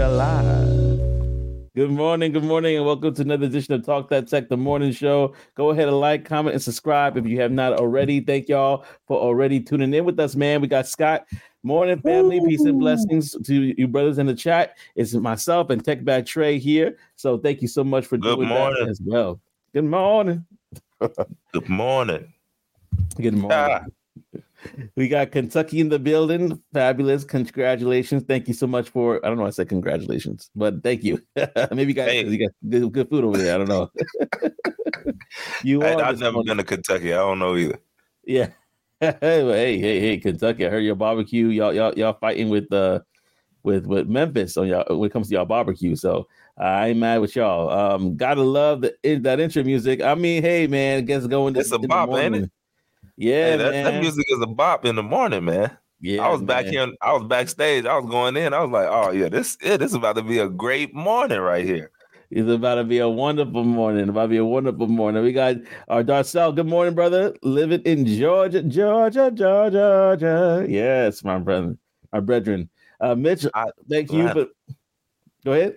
are live. Good morning, good morning, and welcome to another edition of Talk That Tech, the morning show. Go ahead and like, comment, and subscribe if you have not already. Thank y'all for already tuning in with us, man. We got Scott. Morning, family. Ooh. Peace and blessings to you brothers in the chat. It's myself and Tech Back Trey here. So thank you so much for good doing morning. that as well. Good morning. good morning. Good morning. Ah. We got Kentucky in the building. Fabulous. Congratulations. Thank you so much for I don't know I said congratulations, but thank you. Maybe you got, hey. you got good, food over there. I don't know. you hey, I've never been to Kentucky. I don't know either. Yeah. hey, hey, hey, Kentucky. I heard your barbecue. Y'all, y'all, y'all fighting with uh with with Memphis on y'all when it comes to y'all barbecue. So I ain't mad with y'all. Um, gotta love the that intro music. I mean, hey man, guess going. It's a bop, ain't it? Yeah, hey, that, that, music is a bop in the morning, man. Yeah, I was man. back here. I was backstage. I was going in. I was like, "Oh yeah, this yeah, this is about to be a great morning right here." It's about to be a wonderful morning. About to be a wonderful morning. We got our Darcel. Good morning, brother. Living in Georgia, Georgia, Georgia, Georgia. Yes, my brother, my brethren. Uh, Mitch, I, thank you. But go ahead.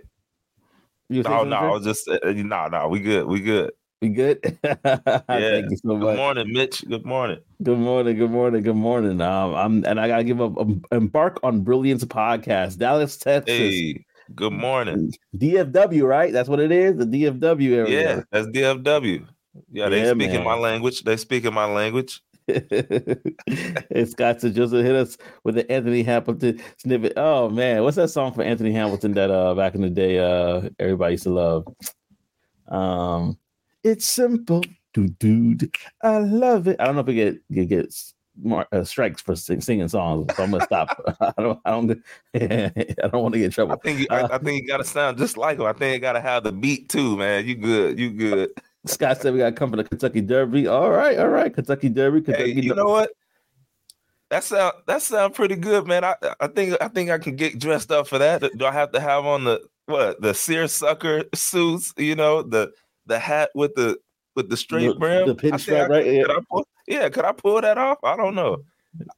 You no, no, I was just uh, no, uh, no. We good. We good. We good? yeah. Thank you so much. Good morning, Mitch. Good morning. Good morning. Good morning. Good morning. Um, I'm and I gotta give up um, embark on Brilliance podcast, Dallas, Texas. Hey, good morning. DFW, right? That's what it is. The DFW area. Yeah, that's DFW. Yeah, they yeah, speaking man. my language. They speak in my language. it's got to just hit us with the Anthony Hamilton snippet. Oh man, what's that song for Anthony Hamilton that uh back in the day uh everybody used to love? Um it's simple. Do do. I love it. I don't know if we get get, get more uh, strikes for sing, singing songs, so I'm gonna stop. I don't. I don't. I don't want to get in trouble. I think. Uh, I, I, think you gotta sound just like him. I think you gotta have the beat too, man. You good? You good? Scott said we gotta come for the Kentucky Derby. All right, all right, Kentucky Derby. Kentucky hey, you know what? That sound that sound pretty good, man. I I think I think I can get dressed up for that. Do I have to have on the what the seersucker suits? You know the the hat with the with the straight the, brim. The pinstripe, right? Yeah. Could pull, yeah, could I pull that off? I don't know.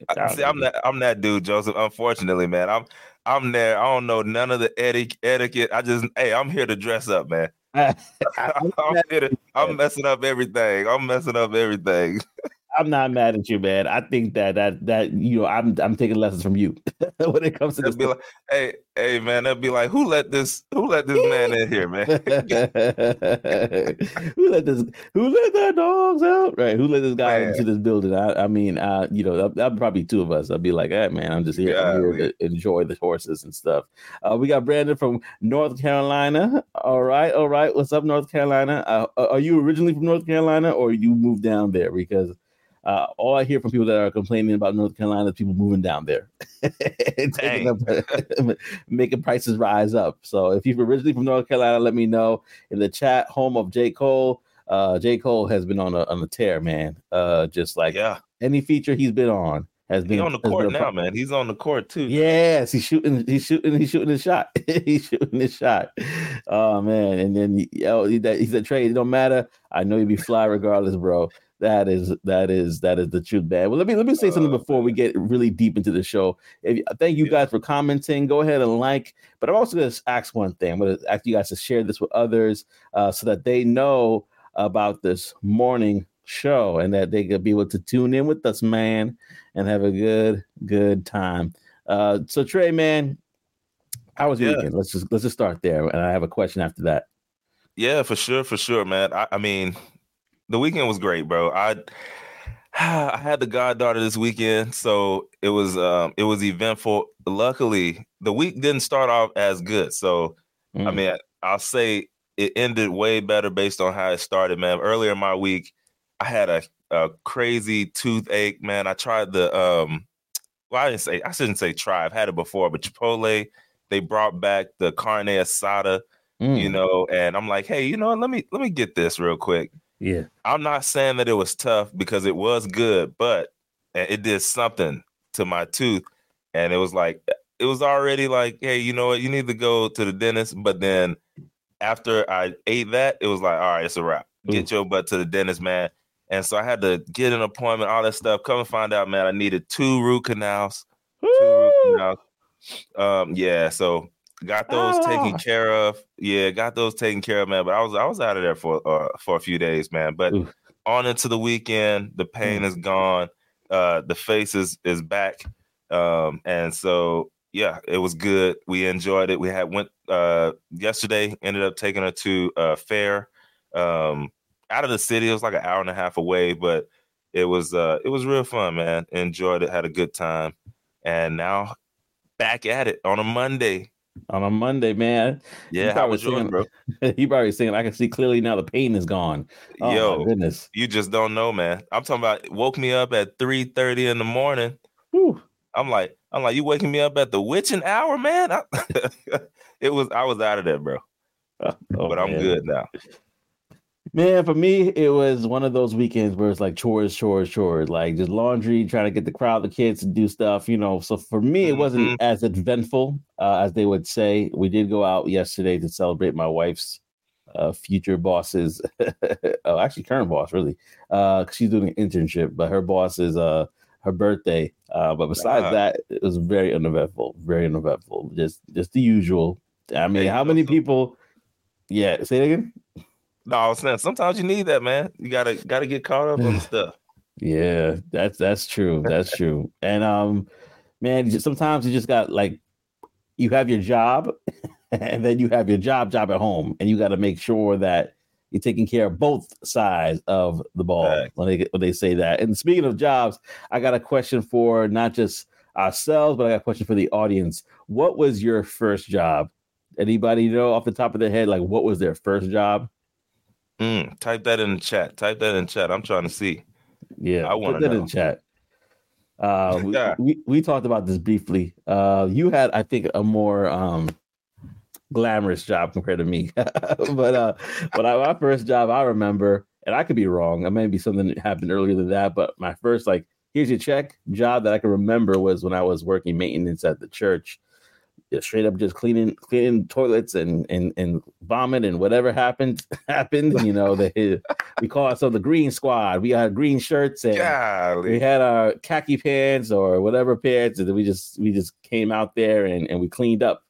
I, see, I'm that I'm that dude, Joseph. Unfortunately, man, I'm I'm there. I don't know none of the eti- etiquette. I just hey, I'm here to dress up, man. I'm, to, I'm messing up everything. I'm messing up everything. I'm not mad at you, man. I think that that that you know I'm I'm taking lessons from you when it comes to this. Be like, hey, hey, man, they'll be like, who let this who let this man in here, man? who let this who let that dogs out? Right? Who let this guy man. into this building? I, I mean, uh, you know, that, that'd probably two of us. I'd be like, hey, man, I'm just here, I'm here to enjoy the horses and stuff. Uh, we got Brandon from North Carolina. All right, all right. What's up, North Carolina? Uh, are you originally from North Carolina, or you moved down there because? Uh, all I hear from people that are complaining about North Carolina is people moving down there, up, making prices rise up. So if you're originally from North Carolina, let me know in the chat. Home of J Cole. Uh, J Cole has been on a on a tear, man. Uh, just like yeah, any feature he's been on has been he's on the court now, man. He's on the court too. Yes, he's shooting. He's shooting. He's shooting his shot. he's shooting his shot. Oh man! And then he, he said, "Trey, it don't matter. I know you'd be fly regardless, bro." That is that is that is the truth, man. Well, let me let me say something oh, before we get really deep into the show. If, thank you guys for commenting. Go ahead and like. But I'm also going to ask one thing. I'm going to ask you guys to share this with others uh, so that they know about this morning show and that they could be able to tune in with us, man, and have a good good time. Uh, so Trey, man, how was your yeah. weekend? Let's just let's just start there, and I have a question after that. Yeah, for sure, for sure, man. I, I mean, the weekend was great, bro. I I had the goddaughter this weekend, so it was um it was eventful. Luckily, the week didn't start off as good. So mm. I mean, I'll say it ended way better based on how it started, man. Earlier in my week, I had a, a crazy toothache, man. I tried the um well, I didn't say I shouldn't say try. I've had it before, but Chipotle, they brought back the carne asada, mm. you know, and I'm like, hey, you know, let me let me get this real quick. Yeah. I'm not saying that it was tough because it was good, but it did something to my tooth. And it was like, it was already like, hey, you know what? You need to go to the dentist. But then after I ate that, it was like, all right, it's a wrap. Get your butt to the dentist, man. And so I had to get an appointment, all that stuff. Come and find out, man, I needed two root canals. Two root canals. Um, yeah, so got those oh. taken care of. Yeah, got those taken care of, man. But I was I was out of there for uh, for a few days, man. But Ooh. on into the weekend, the pain mm. is gone. Uh, the face is is back, um, and so yeah, it was good. We enjoyed it. We had went uh, yesterday. Ended up taking her to a fair um, out of the city. It was like an hour and a half away, but it was uh, it was real fun, man. Enjoyed it. Had a good time, and now back at it on a Monday. On a Monday, man. Yeah, how was yours, bro? he probably saying, "I can see clearly now. The pain is gone." Oh, Yo, goodness, you just don't know, man. I'm talking about. Woke me up at three thirty in the morning. Whew. I'm like, I'm like, you waking me up at the witching hour, man. I, it was, I was out of there, bro. Oh, but I'm good now. Man, for me, it was one of those weekends where it's like chores, chores, chores, like just laundry, trying to get the crowd, the kids to do stuff, you know. So for me, it wasn't mm-hmm. as eventful uh, as they would say. We did go out yesterday to celebrate my wife's uh, future boss's, oh, actually current boss, really. Uh, she's doing an internship, but her boss is uh her birthday. Uh, but besides that, it was very uneventful, very uneventful. Just just the usual. I mean, how many people? Yeah, say it again. No, I was saying sometimes you need that, man. You gotta gotta get caught up on stuff. Yeah, that's that's true. That's true. And um, man, sometimes you just got like you have your job, and then you have your job job at home, and you got to make sure that you're taking care of both sides of the ball right. when they when they say that. And speaking of jobs, I got a question for not just ourselves, but I got a question for the audience. What was your first job? Anybody know off the top of their head, like what was their first job? Mm, type that in the chat. Type that in chat. I'm trying to see. Yeah, I want that know. in chat. Uh, we, yeah. we, we talked about this briefly. Uh, you had, I think, a more um, glamorous job compared to me. but uh, but I, my first job, I remember, and I could be wrong. It may be something that happened earlier than that. But my first, like, here's your check job that I can remember was when I was working maintenance at the church straight up just cleaning cleaning toilets and and and vomit and whatever happened happened. You know, they we call ourselves the Green Squad. We had green shirts and Golly. we had our khaki pants or whatever pants, and we just we just came out there and and we cleaned up.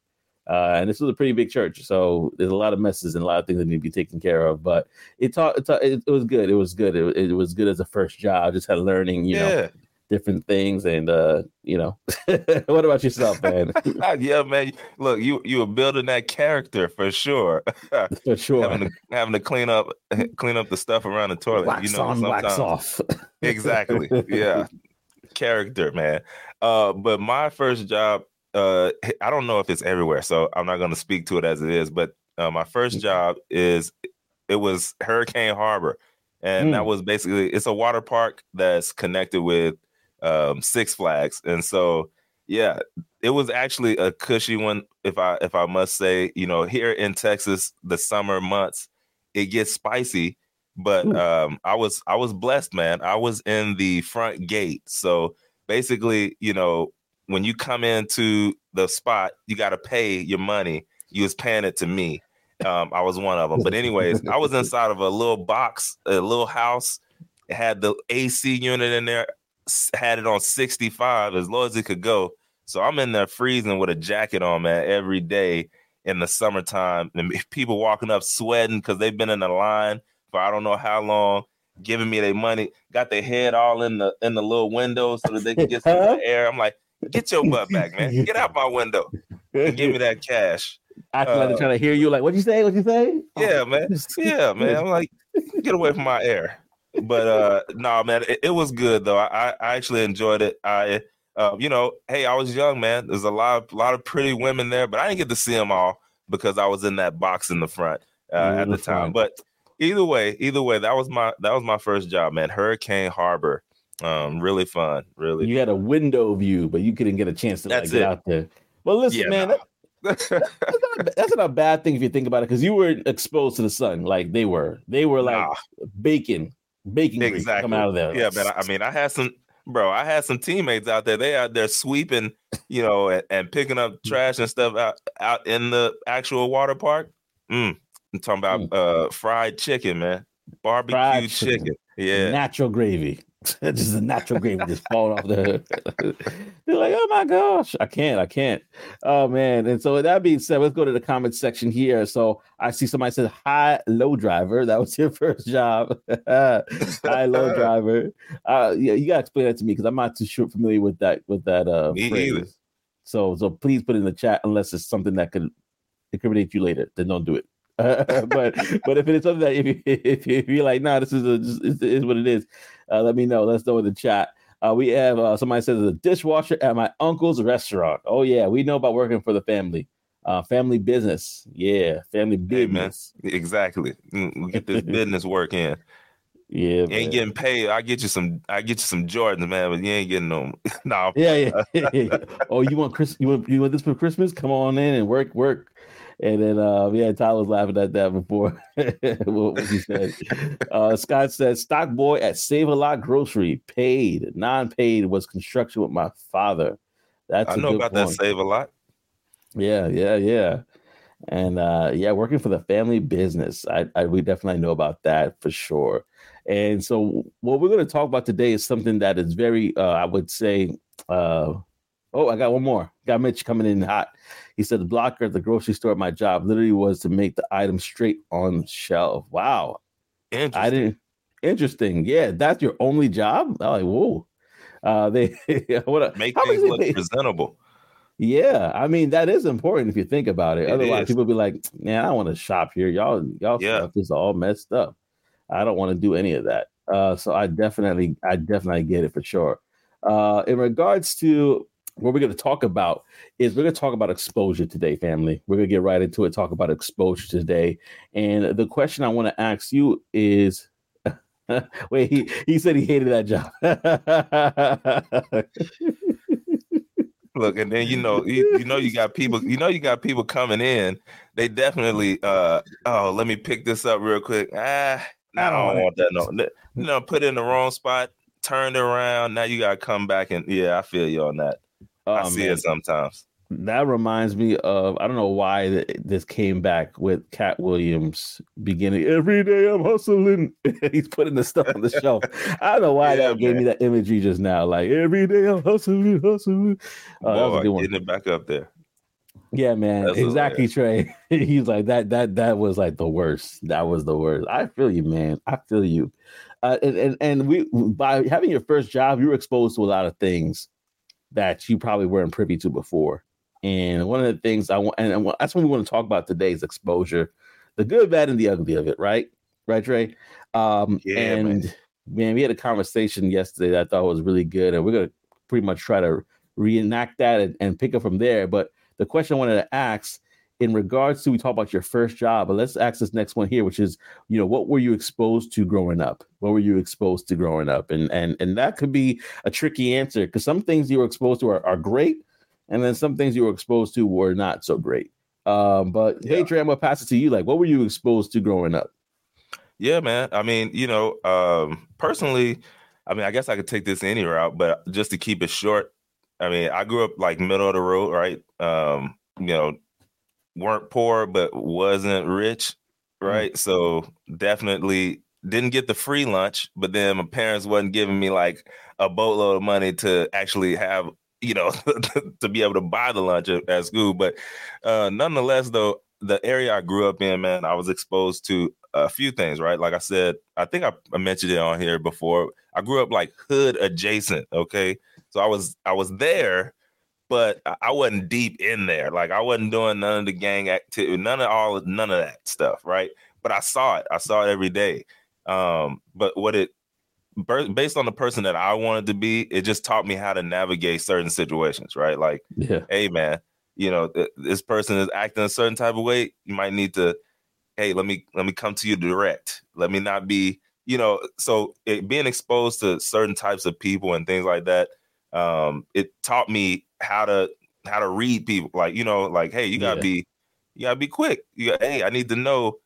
Uh, and this was a pretty big church, so there's a lot of messes and a lot of things that need to be taken care of. But it taught, it, taught, it, it was good. It was good. It, it, was good as a first job. Just had learning, you yeah. know, different things and uh you know what about yourself man? Yeah man. Look you you were building that character for sure. For sure. Having to, having to clean up clean up the stuff around the toilet wax you know on, wax off. Exactly. Yeah. Character man. Uh but my first job uh i don't know if it's everywhere so i'm not going to speak to it as it is but uh, my first job is it was hurricane harbor and mm. that was basically it's a water park that's connected with um, Six Flags, and so yeah, it was actually a cushy one. If I if I must say, you know, here in Texas, the summer months it gets spicy, but um, I was I was blessed, man. I was in the front gate, so basically, you know, when you come into the spot, you got to pay your money. You was paying it to me. Um, I was one of them. But anyways, I was inside of a little box, a little house. It had the AC unit in there had it on 65 as low as it could go. So I'm in there freezing with a jacket on, man, every day in the summertime. And people walking up sweating because they've been in the line for I don't know how long, giving me their money, got their head all in the in the little window so that they can get some air. I'm like, get your butt back, man. Get out my window and give me that cash. Acting uh, like they're trying to hear you, like, what'd you say? What'd you say? Yeah, man. Yeah, man. I'm like, get away from my air but uh no man it, it, was good though. I i actually enjoyed it. I uh, you know hey i was young man. There's a lot of lot of pretty women there but i didn't get to see them all because i was in that box in the front uh, at the time. but either way either way that was my that was my first job man. Hurricane harbor um really fun really you had a window view but you couldn't get a chance to like, get out there. Well listen yeah, man nah. that's, not a, that's not a bad thing if you think about it because you were exposed to the sun like they were. They were like nah. bacon baking exactly. come out of there. Yeah, but I mean, I had some, bro. I had some teammates out there. They out there sweeping, you know, and, and picking up mm. trash and stuff out out in the actual water park. Mm, I'm talking about mm. uh fried chicken, man. Barbecue chicken. chicken. Yeah. Natural gravy. just a natural gravy just falling off the hood. They're like, oh my gosh, I can't, I can't. Oh man. And so that being said, let's go to the comment section here. So I see somebody says high low driver. That was your first job. high low driver. Uh yeah, you gotta explain that to me because I'm not too sure familiar with that with that uh Me phrase. either. So so please put it in the chat unless it's something that could incriminate you later, then don't do it. but but if it is something that if you if, you, if you're like, nah, this is a just, is, is what it is, uh, let me know. Let's know in the chat. Uh, we have uh, somebody says a dishwasher at my uncle's restaurant. Oh yeah, we know about working for the family, uh, family business. Yeah, family Hey, business. Exactly. Mm, we Get this business work in. Yeah, You ain't man. getting paid. I get you some. I get you some Jordans, man. But you ain't getting them. no. Yeah, yeah. oh, you want Chris? You want you want this for Christmas? Come on in and work, work. And then, uh, yeah, Tyler was laughing at that before what, he said. Uh, Scott said, "Stock boy at Save a Lot Grocery, paid, non-paid was construction with my father." That's I know about that save a lot. Yeah, yeah, yeah. And uh yeah, working for the family business. I, I we definitely know about that for sure. And so what we're going to talk about today is something that is very uh I would say uh oh, I got one more. Got Mitch coming in hot. He said the blocker at the grocery store at my job literally was to make the item straight on shelf. Wow. Interesting. I didn't interesting. Yeah, that's your only job? I'm like, whoa. Uh they what a, make things look pay- presentable. yeah, I mean that is important if you think about it. It Otherwise, is. people be like, "Man, I want to shop here. Y'all, y'all Yeah. stuff is all messed up. I don't want to do any of that." Uh, so I definitely, I definitely get it for sure. Uh, in regards to what we're going to talk about is we're going to talk about exposure today, family. We're going to get right into it. Talk about exposure today, and the question I want to ask you is. Wait, he, he said he hated that job. Look, and then you know, you, you know, you got people. You know, you got people coming in. They definitely. uh Oh, let me pick this up real quick. Ah, I don't want that. No, you know, put in the wrong spot. Turned around. Now you got to come back and yeah, I feel you on that. I Oh, see man. it sometimes. That reminds me of I don't know why th- this came back with Katt Williams beginning every day I'm hustling. He's putting the stuff on the shelf. I don't know why Yeah, that gave me that imagery just now. Like every day I'm hustling, hustling. Oh, that was a Boy, good one. getting it back up there. Yeah, man. That's exactly, Trey. He's like that. That that was like the worst. That was the worst. I feel you, man. I feel you. Uh, and, and and we by having your first job, you were exposed to a lot of things that you probably weren't privy to before. And one of the things I want, and, that's what we want to talk about today is exposure, the good, bad, and the ugly of it. Right, right, Trey. Um, Yeah, and man. man, we had a conversation yesterday that I thought was really good, and we're gonna pretty much try to reenact that and, and pick up from there. But the question I wanted to ask in regards to we talk about your first job, but let's ask this next one here, which is, you know, what were you exposed to growing up? What were you exposed to growing up? And and and that could be a tricky answer because some things you were exposed to are, are great, and then some things you were exposed to were not so great. Um, but hey, Yeah. Trey, I'm gonna pass it to you. Like, what were you exposed to growing up? Yeah, man. I mean, you know, um, personally, I mean, I guess I could take this any route, but just to keep it short, I mean, I grew up like middle of the road, right? Um, you know, weren't poor, but wasn't rich, right? So definitely didn't get the free lunch, but then my parents wasn't giving me like a boatload of money to actually have, you know, to be able to buy the lunch at, at school. But uh, nonetheless, though, the area I grew up in, man, I was exposed to a few things, right? Like I said, I think I, I mentioned it on here before. I grew up like hood adjacent, okay? So I was I was there, but I- wasn't deep in there. Like I wasn't doing none of the gang activity, none of all none of that stuff, right? But I saw it. I saw it every day. Um, but what it based on the person that I wanted to be, it just taught me how to navigate certain situations, right? Like Yeah, hey man, you know, th- this person is acting a certain type of way. You might need to, hey, let me let me come to you direct. Let me not be, you know, so it, being exposed to certain types of people and things like that, um, it taught me how to how to read people. Like, you know, like, hey, you gotta Yeah. be, you gotta be quick. You got, hey, I need to know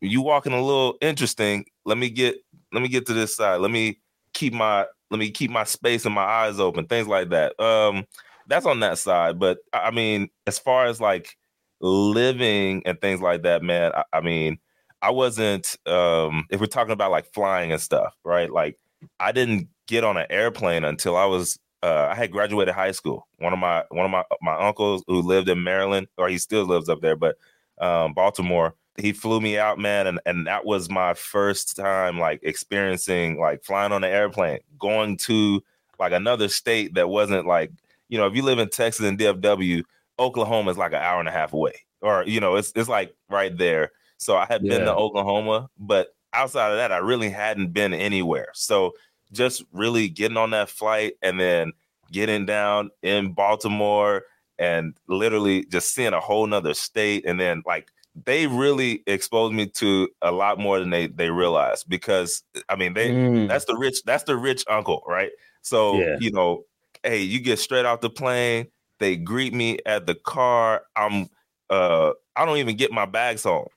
you walking a little interesting. Let me get let me get to this side. Let me keep my let me keep my space and my eyes open. Things like that. Um, that's on that side. But I mean, as far as like living and things like that, man, I, I mean, I wasn't um if we're talking about like flying and stuff, right? Like I didn't get on an airplane until I was uh, I had graduated high school. One of my one of my my uncles who lived in Maryland, or he still lives up there, but um, Baltimore. He flew me out, man, and and that was my first time like experiencing like flying on an airplane, going to like another state that wasn't like you know if you live in Texas and DFW, Oklahoma is like an hour and a half away, or you know it's it's like right there. So I had yeah. been to Oklahoma, but outside of that, I really hadn't been anywhere. So just really getting on that flight and then getting down in Baltimore and literally just seeing a whole nother state. And then like they really exposed me to a lot more than they they realized because I mean they mm. that's the rich that's the rich uncle, right? So yeah. you know, hey, you get straight off the plane, they greet me at the car. I'm uh I don't even get my bags home.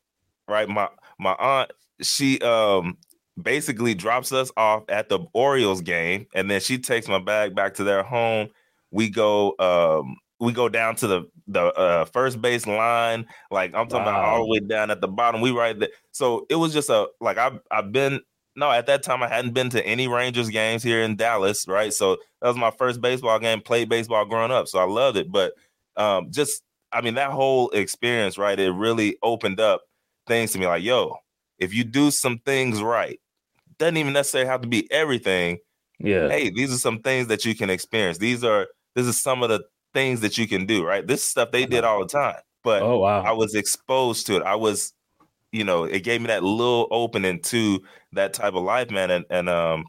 Right. My my aunt, she um basically drops us off at the Orioles game, and then she takes my bag back to their home. We go um we go down to the the uh, first base line. Like I'm talking wow. about all the way down at the bottom. We right there. So it was just a like I've I've been no at that time I hadn't been to any Rangers games here in Dallas, right? So that was my first baseball game. Played baseball growing up, so I loved it. But um, just I mean that whole experience, right? It really opened up things to me. Like yo, if you do some things right, doesn't even necessarily have to be everything. Yeah. Hey, these are some things that you can experience. These are this is some of the things that you can do, right? This stuff they did all the time. But oh, wow. I was exposed to it. I was, you know, it gave me that little opening to that type of life, man. And and um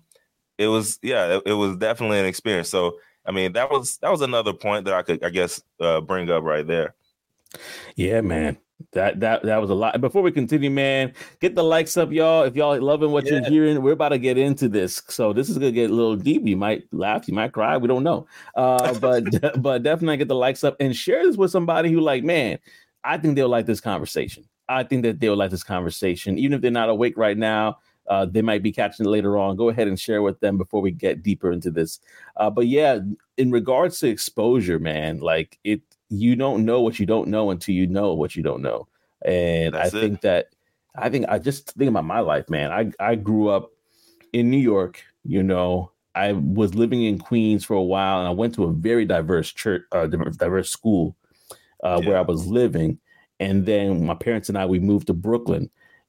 it was yeah, it, it was definitely an experience. So I mean, that was that was another point that I could I guess uh, bring up right there. Yeah, man. That that that was a lot. Before we continue, man, get the likes up, y'all. If y'all loving what yeah. you're hearing, we're about to get into this. So this is gonna get a little deep. You might laugh, you might cry. We don't know. Uh, but but definitely get the likes up and share this with somebody who like, man, I think they'll like this conversation. I think that they'll like this conversation, even if they're not awake right now. Uh, they might be catching it later on. Go ahead and share with them before we get deeper into this. Uh, but yeah, in regards to exposure, man, like it you don't know what you don't know until you know what you don't know. And That's I it. think that I think I just think about my life, man. I I grew up in New York, you know. I was living in Queens for a while, and I went to a very diverse church, uh, diverse school, uh, yeah. where I was living. And then my parents and I we moved to Brooklyn,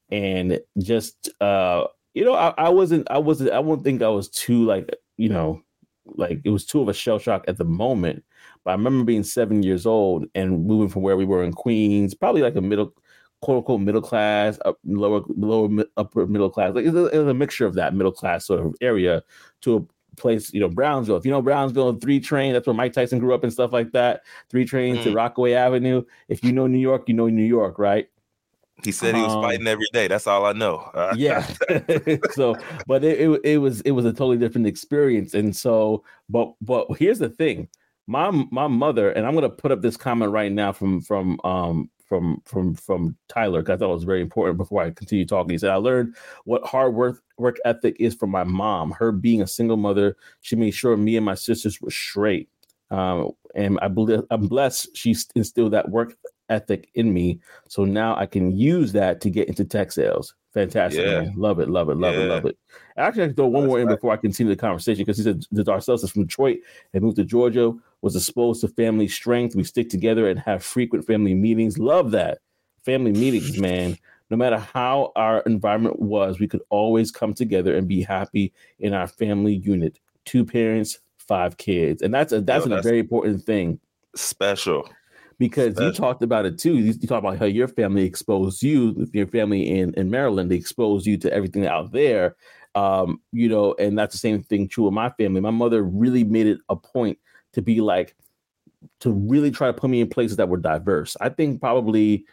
and just uh, you know, I, I wasn't, I wasn't, I won't think I was too like, you know, like it was too of a shell shock at the moment but I remember being seven years old and moving from where we were in Queens, probably like a middle, quote unquote, middle class, up, lower, lower, upper middle class. Like it was, a, it was a mixture of that middle class sort of area to a place, you know, Brownsville. If you know Brownsville, three train, that's where Mike Tyson grew up and stuff like that. Three trains mm. to Rockaway Avenue. If you know New York, you know New York, right? He said he was um, fighting every day. That's all I know. Uh, yeah. so, but it, it, it was it was a totally different experience, and so, but but here's the thing: my my mother, and I'm gonna put up this comment right now from from um from from from Tyler because I thought it was very important before I continue talking. He said, I learned what hard work work ethic is from my mom. Her being a single mother, she made sure me and my sisters were straight. Um, and I believe I'm blessed she instilled that work ethic in me. So now I can use that to get into tech sales. Fantastic, yeah. Love it, love it, love yeah. it, love it. Actually, I can throw one That's more in before I continue the conversation because he said the Darcels is from Detroit and moved to Georgia, was exposed to family strength. We stick together and have frequent family meetings. Love that. Family meetings, man. No matter how our environment was, we could always come together and be happy in our family unit. Two parents, five kids. And that's a that's, Yo, that's a very important thing. Special because you talked about it too. You, you talked about how your family exposed you, your family in, in Maryland, they exposed you to everything out there. Um, you know, and that's the same thing true with my family. My mother really made it a point to be like, to really try to put me in places that were diverse. I think probably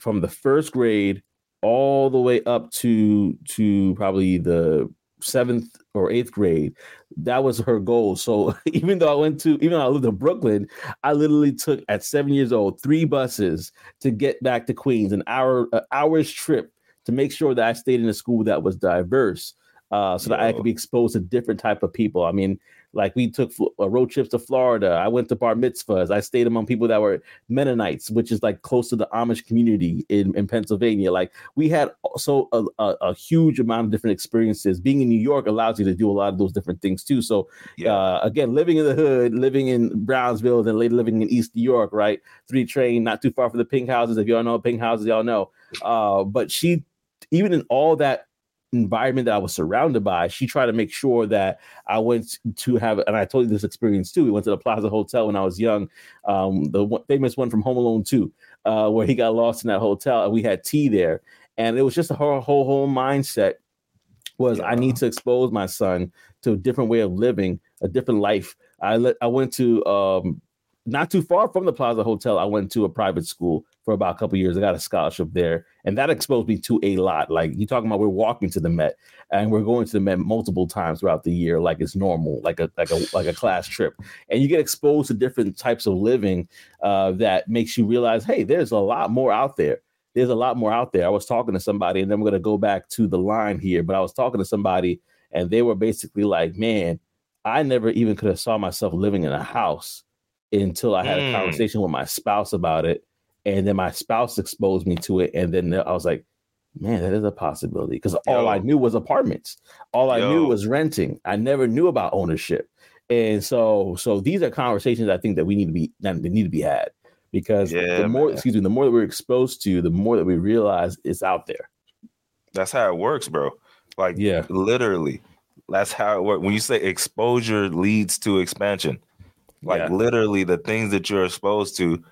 from the first grade all the way up to to probably the seventh or eighth grade. That was her goal. So even though I went to, even though I lived in Brooklyn, I literally took at seven years old three buses to get back to Queens, an hour, an hour's trip to make sure that I stayed in a school that was diverse, uh, so that I could be exposed to different type of people. I mean, Like we took uh, road trips to Florida. I went to bar mitzvahs. I stayed among people that were Mennonites, which is like close to the Amish community in, in Pennsylvania. Like we had so a, a, a, huge amount of different experiences. Being in New York allows you to do a lot of those different things too. So yeah. uh, again, living in the hood, living in Brownsville, then later living in East New York, right? Three train, not too far from the pink houses. If y'all know pink houses, y'all know. Uh, but she, even in all that environment that I was surrounded by, she tried to make sure that I went to have, and I told you this experience too. We went to the Plaza Hotel when I was young, um, the one, famous one from Home Alone 2, uh, where he got lost in that hotel, and we had tea there. And it was just a whole, whole, mindset was yeah. I need to expose my son to a different way of living, a different life. I let, I went to um, not too far from the Plaza Hotel. I went to a private school for about a couple years. I got a scholarship there, and that exposed me to a lot. Like you talking about, we're walking to the Met, and we're going to the Met multiple times throughout the year, like it's normal, like a like a like a class trip, and you get exposed to different types of living uh, that makes you realize, hey, there's a lot more out there. There's a lot more out there. I was talking to somebody, and then we're gonna go back to the line here, but I was talking to somebody, and they were basically like, man, I never even could have saw myself living in a house until I had mm. a conversation with my spouse about it and then my spouse exposed me to it and then i was like man that is a possibility because all i knew was apartments. All i Yo. knew was renting. I never knew about ownership. And so so these are conversations i think that we need to be that need to be had because yeah, the more man. excuse me the more that we're exposed to the more that we realize it's out there. That's how it works bro. Like yeah. literally that's how it works when you say exposure leads to expansion like yeah. literally the things that you're exposed to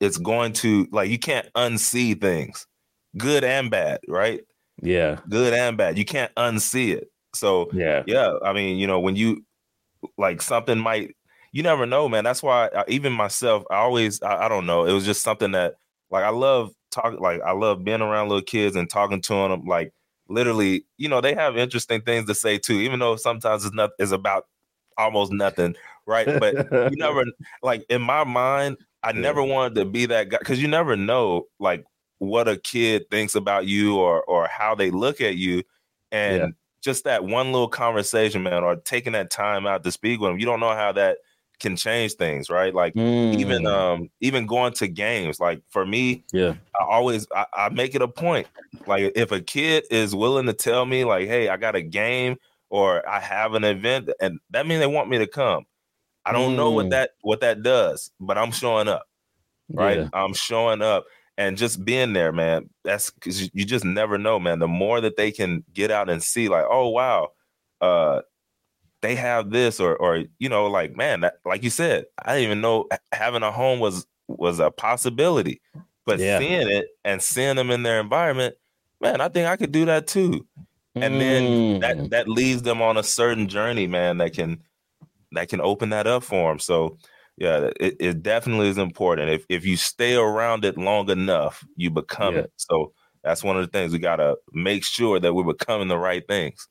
it's going to like you can't unsee things, good and bad, right? Yeah, good and bad. You can't unsee it. So yeah, yeah. I mean, you know, when you like something might, you never know, man. That's why I, even myself, I always, I, I don't know. It was just something that like I love talking, like I love being around little kids and talking to them, like literally, you know, they have interesting things to say too, even though sometimes it's not is about almost nothing, right? But you never like in my mind, I yeah. never wanted to be that guy because you never know like what a kid thinks about you or or how they look at you, and yeah. just that one little conversation, man, or taking that time out to speak with them, you don't know how that can change things, right? Like mm. even um even going to games, like for me, yeah, I always I, I make it a point. Like if a kid is willing to tell me, like, hey, I got a game or I have an event, and that means they want me to come. I don't mm. know what mm. that what that does, but I'm showing up. Right? Yeah. I'm showing up and just being there, man. That's cuz you just never know, man. The more that they can get out and see like, "Oh, wow. Uh they have this or or you know, like, man, that, like you said, I didn't even know having a home was was a possibility. But yeah. seeing it and seeing them in their environment, man, I think I could do that too. And mm. then that mm. that leads them on a certain journey, man, that can that can open that up for them. So yeah, it, it definitely is important. If if you stay around it long enough, you become yeah. it. So that's one of the things we gotta make sure that we're becoming the right things.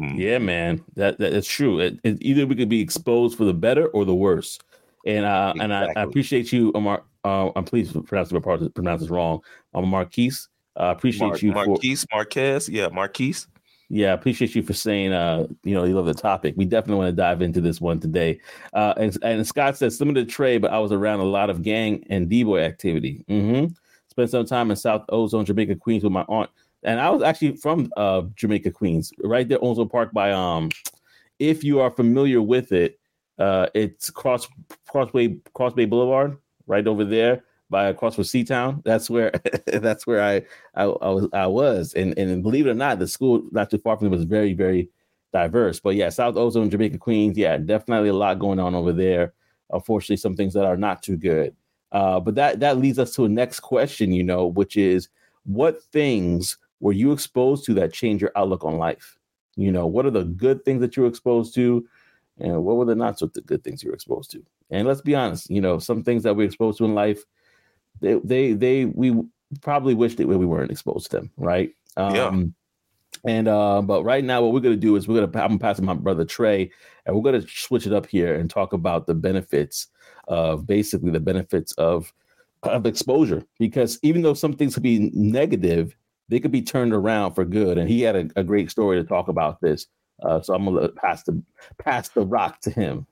Mm. Yeah, man, that, that that's true. It, it, either we could be exposed for the better or the worse. And uh, exactly. and I, I, appreciate you, Omar. Uh, I'm pleased to pronounce pronounce this wrong. I'm Marquise. I uh, appreciate Mar- you, Marquise for- Marquez. Yeah, Marquise. Yeah, appreciate you for saying uh, you know, you love the topic. We definitely want to dive into this one today. Uh, and, and Scott says similar to Trey, but I was around a lot of gang and D-boy activity. Mm-hmm. Spent some time in South Ozone, Jamaica, Queens with my aunt. And I was actually from uh, Jamaica, Queens, right there, Onslow Park by um if you are familiar with it, uh it's cross crossway crossway boulevard, right over there by across from Seatown. That's where that's where I, I, I was I was. And and believe it or not, the school not too far from me was very, very diverse. But yeah, South Ozone, Jamaica Queens, yeah, definitely a lot going on over there. Unfortunately, some things that are not too good. Uh, but that that leads us to a next question, you know, which is what things were you exposed to that changed your outlook on life? You know, what are the good things that you were exposed to? And what were the not so good things you were exposed to? And let's be honest, you know, some things that we're exposed to in life they they they we probably wish that we weren't exposed to them, right? Um, yeah. And uh, but right now, what we're gonna do is we're gonna I'm passing my brother Trey, and we're gonna switch it up here and talk about the benefits of basically the benefits of of exposure. Because even though some things could be negative, they could be turned around for good. And he had a, a great story to talk about this. Uh, so I'm gonna pass the pass the rock to him.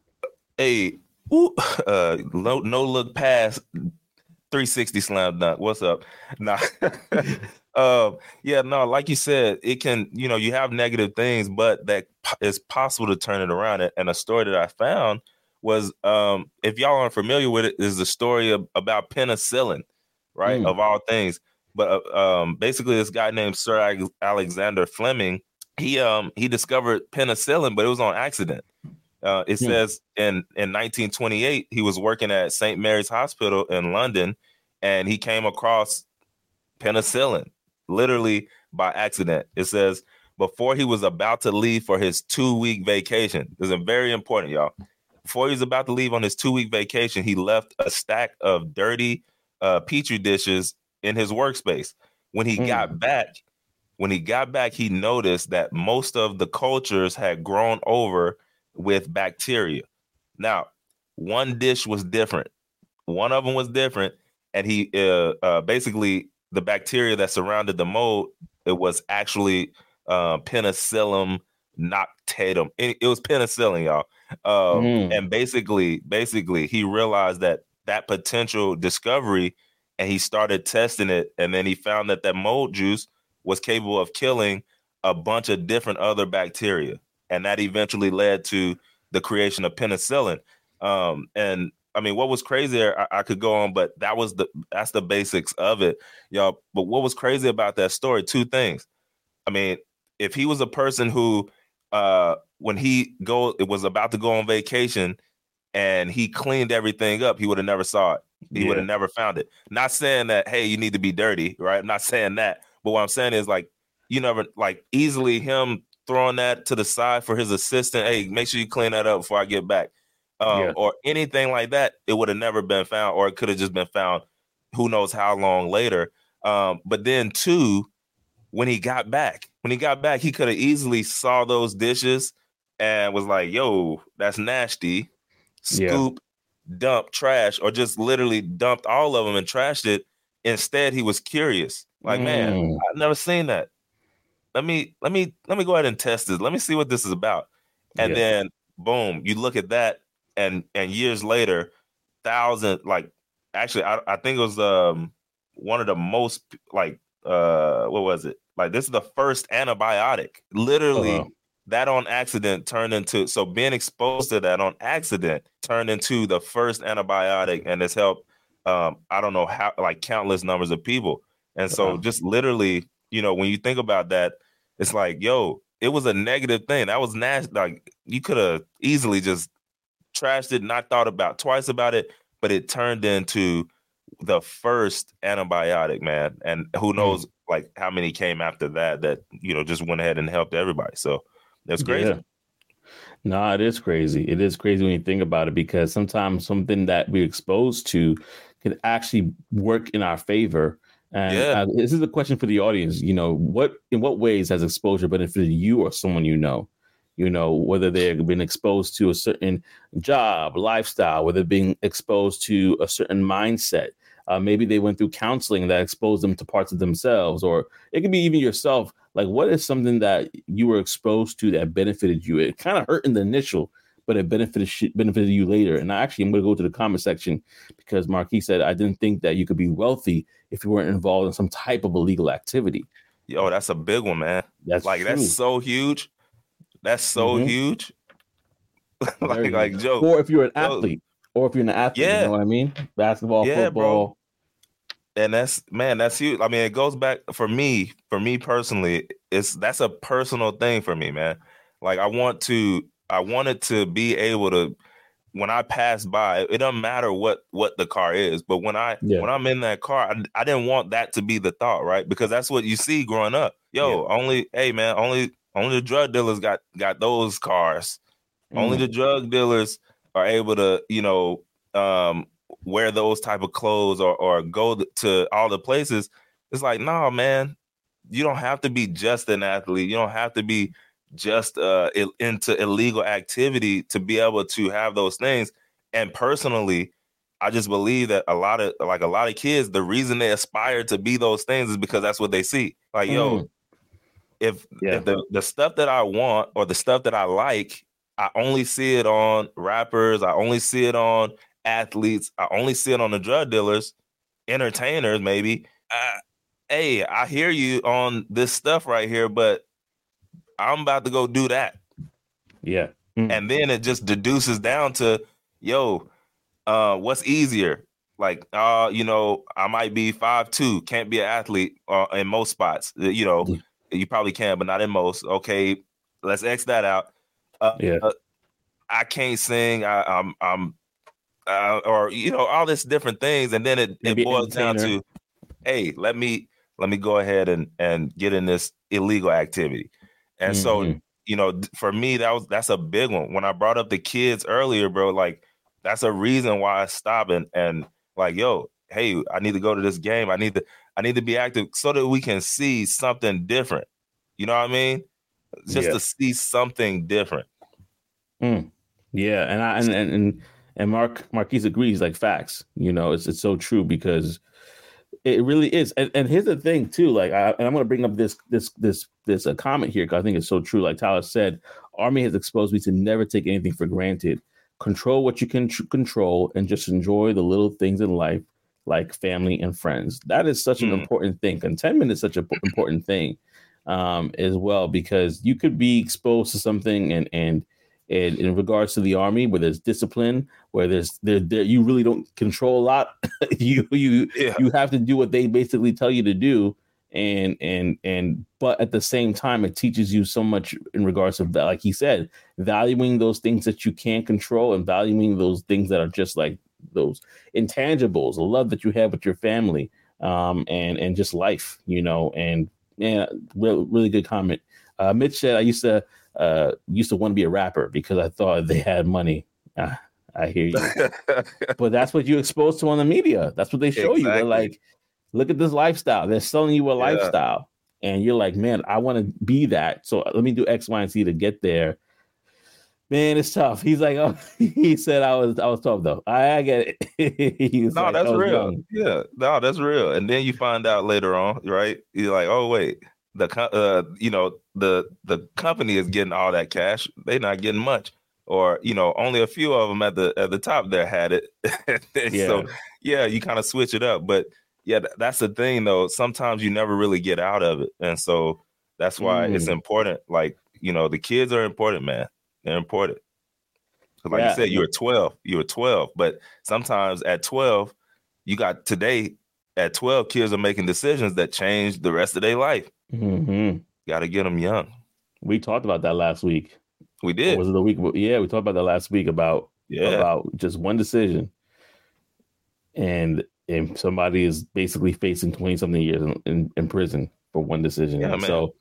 Hey, ooh, uh, no, no look past 360 slam dunk. What's up? Nah. um, yeah, no, like you said, it can, you know, you have negative things, but that it's possible to turn it around. And a story that I found was um, if y'all aren't familiar with it, is the story of, about penicillin, right? Mm. Of all things. But uh, um, basically, this guy named Sir Alexander Fleming, he um he discovered penicillin, but it was on accident. Uh, it hmm. says in in 1928 he was working at St Mary's Hospital in London, and he came across penicillin literally by accident. It says before he was about to leave for his two week vacation. This is very important, y'all. Before he was about to leave on his two week vacation, he left a stack of dirty uh, petri dishes in his workspace. When he mm. got back, when he got back, he noticed that most of the cultures had grown over with bacteria. Now, one dish was different. One of them was different, and he uh, uh, basically the bacteria that surrounded the mold it was actually uh, penicillium notatum. It, it, was penicillin, y'all. Um, mm. And basically, basically, he realized that that potential discovery, and he started testing it, and then he found that that mold juice was capable of killing a bunch of different other bacteria and that eventually led to the creation of penicillin. Um, and I mean, what was crazy? I, I, could go on, but that was the that's the basics of it, y'all. But what was crazy about that story? Two things. I mean, if he was a person who, uh, when he go, it was about to go on vacation, and he cleaned everything up, he would have never saw it. He yeah. would have never found it. Not saying that, hey, you need to be dirty, right? I'm not saying that, but what I'm saying is like, you never like easily him throwing that to the side for his assistant. Hey, make sure you clean that up before I get back. Um, yeah. Or anything like that, it would have never been found, or it could have just been found who knows how long later. Um, but then, two, when he got back, when he got back, he could have easily saw those dishes and was like, yo, that's nasty. Scoop, yeah. dump, trash, or just literally dumped all of them and trashed it. Instead, he was curious. Like, mm. man, I've never seen that let me let me let me go ahead and test this. Let me see what this is about. And yeah. then boom, you look at that, and and years later, thousand like actually, I, I think it was um one of the most like uh what was it? Like this is the first antibiotic. Literally, uh-huh. that on accident turned into so being exposed to that on accident turned into the first antibiotic, and it's helped um I don't know how like countless numbers of people. And so uh-huh. just literally, you know, when you think about that, it's like, yo, it was a negative thing. That was nasty. Like you could have easily just trashed it, not thought about twice about it, but it turned into the first antibiotic, man. And who mm. knows, like how many came after that that you know just went ahead and helped everybody. So that's crazy. Yeah. No, it is crazy. It is crazy when you think about it because sometimes something that we're exposed to can actually work in our favor and yeah. uh, this is a question for the audience. You know, what in what ways has exposure benefited you or someone you know? You know, whether they've been exposed to a certain job, lifestyle, whether being exposed to a certain mindset. Uh, maybe they went through counseling that exposed them to parts of themselves, or it could be even yourself. Like, what is something that you were exposed to that benefited you? It kind of hurt in the initial, but it benefited benefited you later. And I actually, I'm going to go to the comment section because Marquis said I didn't think that you could be wealthy if you weren't involved in some type of illegal activity. Yo, that's a big one, man. That's like true. that's so huge. That's so mm-hmm. huge. like like Joe. Or if you're an athlete, or if you're an athlete, yeah. you know what I mean? Basketball, yeah, football. Bro. And that's man, that's huge. I mean, it goes back for me, for me personally, it's that's a personal thing for me, man. Like I want to I wanted to be able to when I pass by, it doesn't matter what what the car is, but when I yeah. when I'm in that car, I, I, didn't want that to be the thought, right? Because that's what you see growing up. Yo, yeah. only hey man, only only the drug dealers got got those cars. Mm. Only the drug dealers are able to, you know, um, wear those type of clothes or or go to all the places. It's like, nah, man, you don't have to be just an athlete. You don't have to be just uh, into illegal activity to be able to have those things. And personally, I just believe that a lot of like a lot of kids, the reason they aspire to be those things is because that's what they see. Like, mm. yo, if, Yeah. if the, the stuff that I want or the stuff that I like, I only see it on rappers, I only see it on athletes, I only see it on the drug dealers, entertainers, maybe. Uh, hey, I hear you on this stuff right here, but I'm about to go do that. Yeah. Mm. And then it just deduces down to, yo, uh, what's easier? Like, uh, you know, I might be five two, can't be an athlete uh, in most spots. Uh, You know, Mhm. you probably can, but not in most. Okay, let's X that out. Uh, Yeah. uh, I can't sing. I, I'm, I'm, uh, or you know, all this different things, and then it, Maybe it boils down to, hey, let me let me go ahead and and get in this illegal activity. And so, Mhm. you know, for me, that was that's a big one. When I brought up the kids earlier, bro, like that's a reason why I stopped and and like, yo, hey, I need to go to this game. I need to I need to be active so that we can see something different. You know what I mean? Just Yeah. to see something different. Yeah, and I and and and, and Mark Marquise agrees, like facts. You know, it's it's so true because it really is. And, and here's the thing too, like I, and I'm going to bring up this this this this a comment here because I think it's so true. Like Tyler said, Army has exposed me to never take anything for granted. Control what you can tr- control, and just enjoy the little things in life, like family and friends. That is such an Mm. important thing. Contentment is such an important thing um, as well because you could be exposed to something and and and in regards to the army where there's discipline where there's there, there you really don't control a lot you you Yeah. you have to do what they basically tell you to do and and and but at the same time it teaches you so much in regards to that like he said valuing those things that you can't control and valuing those things that are just like those intangibles the love that you have with your family um and and just life you know and yeah really, really good comment uh mitch said i used to uh used to want to be a rapper because i thought they had money Ah, i hear you but that's what you exposed to on the media. That's what they show you. They're like, look at this lifestyle. They're selling you a Yeah. lifestyle. And you're like, man, I want to be that. So let me do X, Y, and Z to get there. Man, it's tough. He's like, oh, he said I was I was tough though. I, I get it. No, like, that's real. young. Yeah, no, that's real. And then you find out later on, right? You're like, oh wait, the uh, you know, the the company is getting all that cash. They're not getting much, or you know, only a few of them at the at the top there had it. Yeah. So yeah, you kind of switch it up. But yeah, that's the thing though. Sometimes you never really get out of it, and so that's why it's Mm. important. Like you know, the kids are important, man. They're important. Like Yeah. you said, you were 12. You were 12. But sometimes at 12, you got today, at 12, kids are making decisions that change the rest of their life. Mm-hmm. Got to get them young. We talked about that last week. We Or did. Was it the week? Yeah, we talked about that last week about Yeah. about just one decision, and and somebody is basically facing twenty something years in, in, in prison for one decision. Yeah, so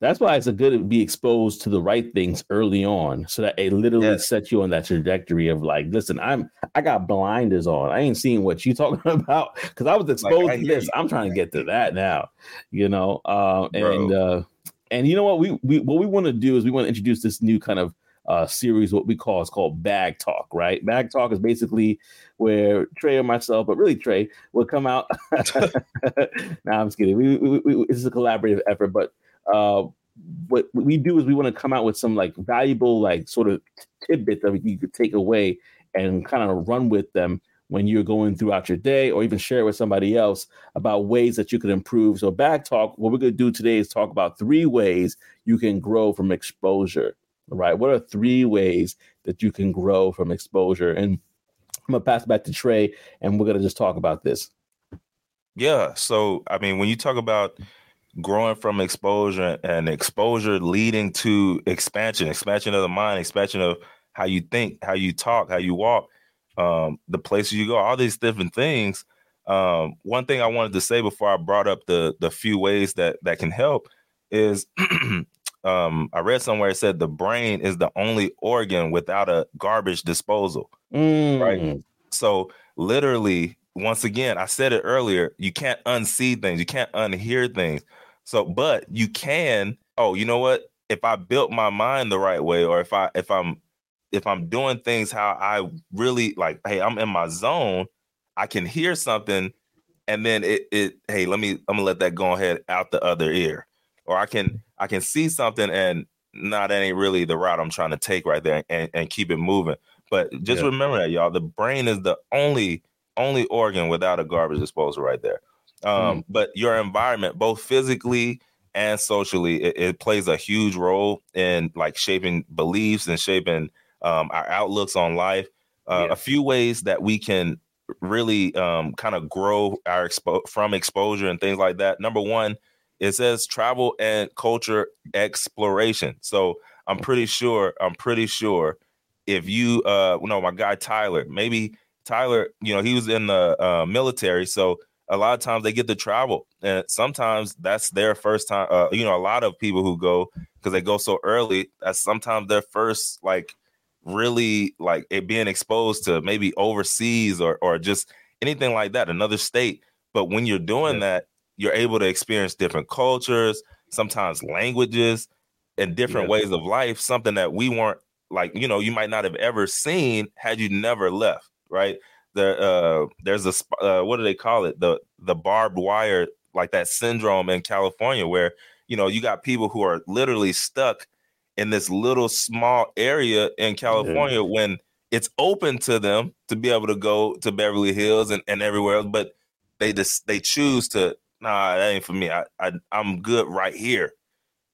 that's why it's a good to be exposed to the right things early on, so that it literally Yes. sets you on that trajectory of like, listen, I'm I got blinders on. I ain't seeing what you talking about because I was exposed I to this. you. I'm trying to get to that now, you know. Uh, and uh, and you know what we we what we want to do is we want to introduce this new kind of uh series what we call is called bag talk right? Bag talk is basically where trey or myself but really trey will come out nah, i'm just kidding. We, we, we, this is a collaborative effort but uh what we do is we want to come out with some like valuable like sort of tidbits that you could take away and kind of run with them when you're going throughout your day or even share it with somebody else about ways that you could improve. So bag talk what we're going to do today is talk about three ways you can grow from exposure right? What are three ways that you can grow from exposure? And I'm gonna pass back to Trey, and we're gonna just talk about this. Yeah. So, I mean, when you talk about growing from exposure and exposure leading to expansion, expansion of the mind, expansion of how you think, how you talk, how you walk, um, the places you go, all these different things. Um, one thing I wanted to say before I brought up the the few ways that that can help is um, I read somewhere it said the brain is the only organ without a garbage disposal. Mm, So literally, once again, I said it earlier, you can't unsee things, you can't unhear things. So, but you can, oh, you know what? If I built my mind the right way, or if I if I'm if I'm doing things how I really like, hey, I'm in my zone, I can hear something and then it it hey, let me I'm gonna let that go ahead out the other ear. or I can I can see something and not nah, ain't really the route I'm trying to take right there and, and keep it moving. But just yeah. remember that, y'all. The brain is the only only organ without a garbage disposal right there. Um, mm. But your environment, both physically and socially, it, it, plays a huge role in like shaping beliefs and shaping um, our outlooks on life. Uh, yeah. A few ways that we can really um, kind of grow our expo- from exposure and things like that. Number one, it says travel and culture exploration. So I'm pretty sure, I'm pretty sure if you, uh, you know, my guy Tyler, maybe Tyler, you know, he was in the uh, military, so a lot of times they get to travel, and sometimes that's their first time. Uh, you know, a lot of people who go because they go so early, that's sometimes their first like really like it being exposed to maybe overseas or or just anything like that, another state. But when you're doing yeah. that, you're able to experience different cultures, sometimes languages, and different yeah. ways of life. Something that we weren't like, you know, you might not have ever seen had you never left, right? The uh, there's a uh, what do they call it? The the barbed wire, like that syndrome in California, where you know you got people who are literally stuck in this little small area in California yeah. when it's open to them to be able to go to Beverly Hills and, and everywhere else, but they just they choose to nah, that ain't for me. I, I I'm good right here.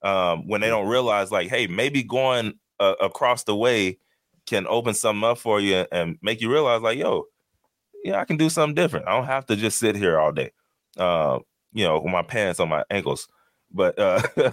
Um, when they don't realize, like, hey, maybe going uh, across the way can open something up for you and make you realize, like, yo, yeah, I can do something different. I don't have to just sit here all day. Uh, you know, with my pants on my ankles. But uh,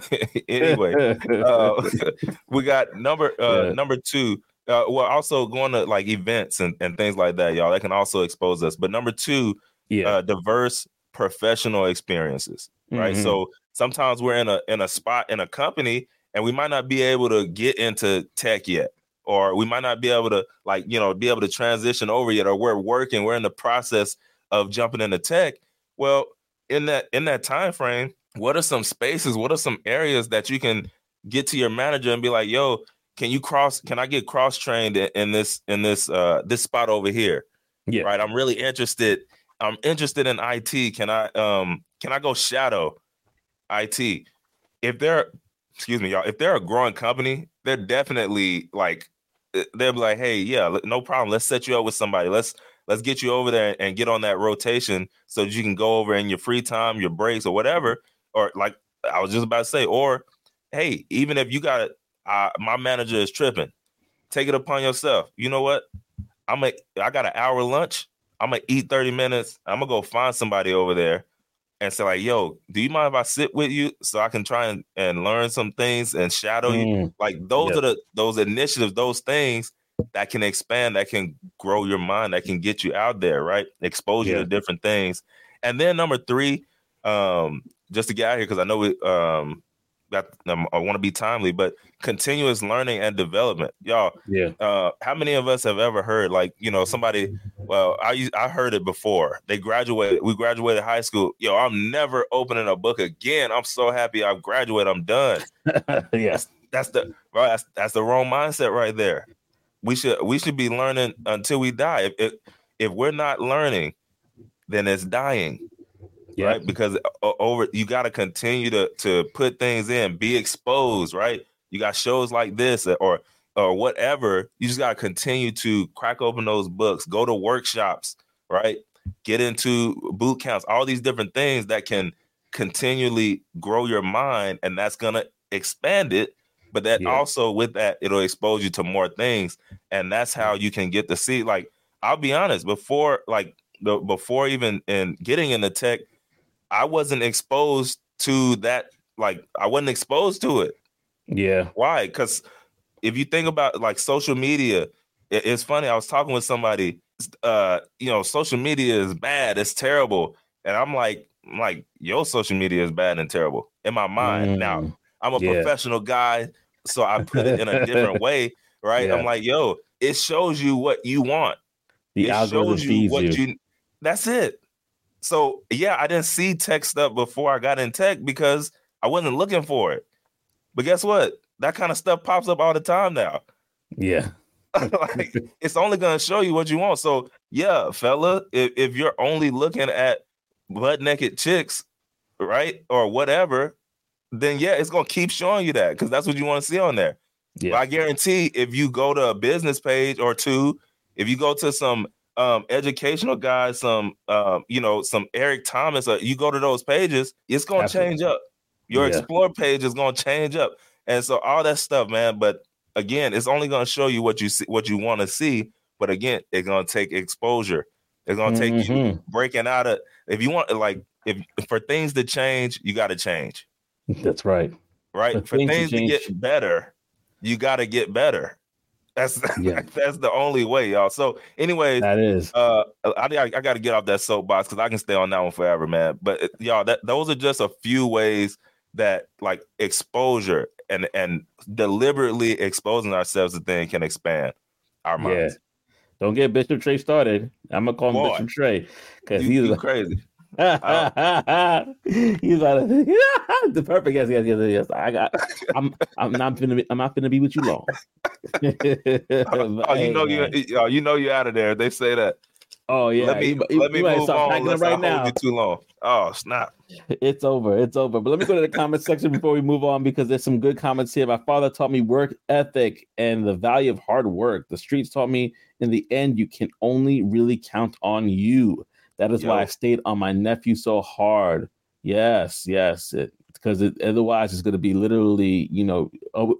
anyway, uh, we got number uh, yeah. number two. Uh, well, also going to like events and, and things like that, y'all. That can also expose us. But number two, yeah, uh, diverse professional experiences, right? Mm-hmm. So sometimes we're in a in a spot in a company and we might not be able to get into tech yet or we might not be able to like you know be able to transition over yet or we're working we're in the process of jumping into tech well in that in that time frame what are some spaces what are some areas that you can get to your manager and be like yo can you cross can i get cross trained in, in this in this uh this spot over here yeah right i'm really interested I'm interested in IT. Can I um can I go shadow IT? If they're excuse me, y'all, if they're a growing company, they're definitely like eh, they'll be like, hey, yeah, no problem. Let's set you up with somebody. Let's let's get you over there and get on that rotation so that you can go over in your free time, your breaks, or whatever. Or like I was just about to say, or hey, even if you got uh, my manager is tripping, take it upon yourself. You know what? I'm a I got an hour lunch. I'm gonna eat 30 minutes. I'm gonna go find somebody over there and say, like, yo, do you mind if I sit with you so I can try and, and learn some things and shadow mm. you? Like those are the those initiatives, those things that can expand, that can grow your mind, that can get you out there, right? Expose you to different things. And then number three, um, just to get out here, because I know we um got um, I want to be timely, but continuous learning and development, y'all. Yeah. Uh, how many of us have ever heard like you know somebody? Well, I I heard it before. They graduated. We graduated high school. Yo, I'm never opening a book again. I'm so happy I've graduated. I'm done. yes. That's the right. That's, that's the wrong mindset right there. We should we should be learning until we die. If if, if we're not learning, then it's dying yeah. right? Because uh, over you got to continue to to put things in, be exposed, right? You got shows like this or or whatever. You just got to continue to crack open those books, go to workshops, right? Get into boot camps, all these different things that can continually grow your mind, and that's gonna expand it. But that yeah. also with that, it'll expose you to more things, and that's how you can get to see. Like, I'll be honest, before like the before even in getting into tech, I wasn't exposed to that. Like I wasn't exposed to it. Yeah. Why? Because if you think about like social media, it, it's funny. I was talking with somebody. Uh, you know, social media is bad. It's terrible. And I'm like, I'm like, your social media is bad and terrible in my mind. Mm, now, I'm a yeah. professional guy, so I put it in a different way, right? Yeah. I'm like, yo, it shows you what you want. The it shows you what you. you. That's it. So yeah, I didn't see tech stuff before I got in tech because I wasn't looking for it. But guess what? That kind of stuff pops up all the time now. Yeah. like it's only gonna show you what you want. So yeah, fella, if, if you're only looking at butt naked chicks, right, or whatever, then yeah, it's gonna keep showing you that because that's what you want to see on there. Yeah. But I guarantee if you go to a business page or two, if you go to some um, educational guys, some um, you know, some Eric Thomas, uh, you go to those pages, it's gonna Absolutely. change up. Your yeah. explore page is gonna change up, and so all that stuff, man. But again, it's only gonna show you what you see, what you want to see. But again, it's gonna take exposure. It's gonna take mm-hmm. you breaking out of. If you want, like, if for things to change, you got to change. That's right. Right. For, for things, things to, to get better, you got to get better. That's yeah. that's the only way, y'all. So, anyways, that is. Uh, I I, got to get off that soapbox because I can stay on that one forever, man. But uh, y'all, that those are just a few ways that like exposure and and deliberately exposing ourselves to things can expand our minds. Yeah. Don't get Bishop Trey started. I'm gonna call him Boy, Bishop Trey because he's crazy. He's like the perfect yes, yes, yes, yes. I got. I'm. I'm not gonna be. I'm not gonna be with you long. Oh, oh, you know you. Oh, you know you're out of there. They say that. Oh yeah. Let me you, let me move on. Let's right now. hold you too long. Oh snap! It's over. It's over. But let me go to the comment section before we move on because there's some good comments here. My father taught me work ethic and the value of hard work. The streets taught me in the end you can only really count on you. That is Yo. why I stayed on my nephew so hard. Yes, yes. because it, otherwise it's going to be literally, you know,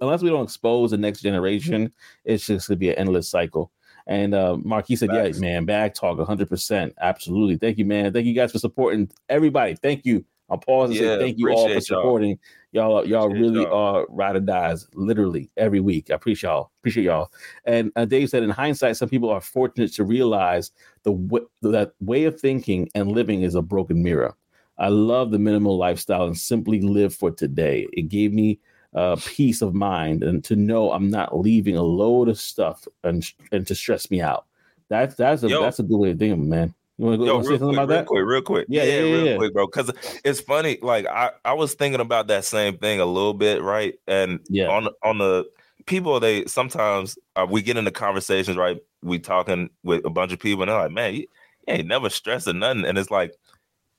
unless we don't expose the next generation, it's just going to be an endless cycle. And uh, Mark, he said, Thanks. "Yeah, man, bag talk, 100, percent absolutely. Thank you, man. Thank you guys for supporting everybody. Thank you. I'll pause and yeah, say thank you all for supporting. Y'all, y'all, y'all really y'all. are ride or dies, literally every week. I appreciate y'all. Appreciate y'all. And uh, Dave said, in hindsight, some people are fortunate to realize the w- that way of thinking and living is a broken mirror. I love the minimal lifestyle and simply live for today. It gave me uh, peace of mind and to know I'm not leaving a load of stuff and and to stress me out. That's that's a Yo. that's a good way of thinking, man. You want to go say something quick, about real that? Quick, real quick. Yeah, yeah, yeah, yeah real yeah. quick, bro. Because it's funny. Like I, I was thinking about that same thing a little bit, right? And yeah, on on the people, they sometimes uh, we get into conversations, right? We talking with a bunch of people, and they're like, "Man, you, you ain't never stressed or nothing," and it's like,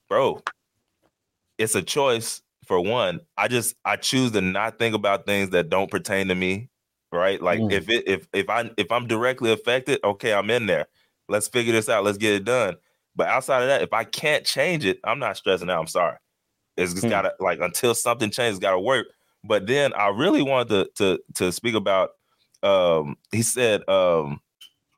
bro, it's a choice. For one, I just I choose to not think about things that don't pertain to me, right? Like mm. if it if if I if I'm directly affected, okay, I'm in there. Let's figure this out. Let's get it done but outside of that, if I can't change it, I'm not stressing out. I'm sorry. It's just hmm. gotta like until something changes, gotta work. But then I really wanted to to to speak about um he said um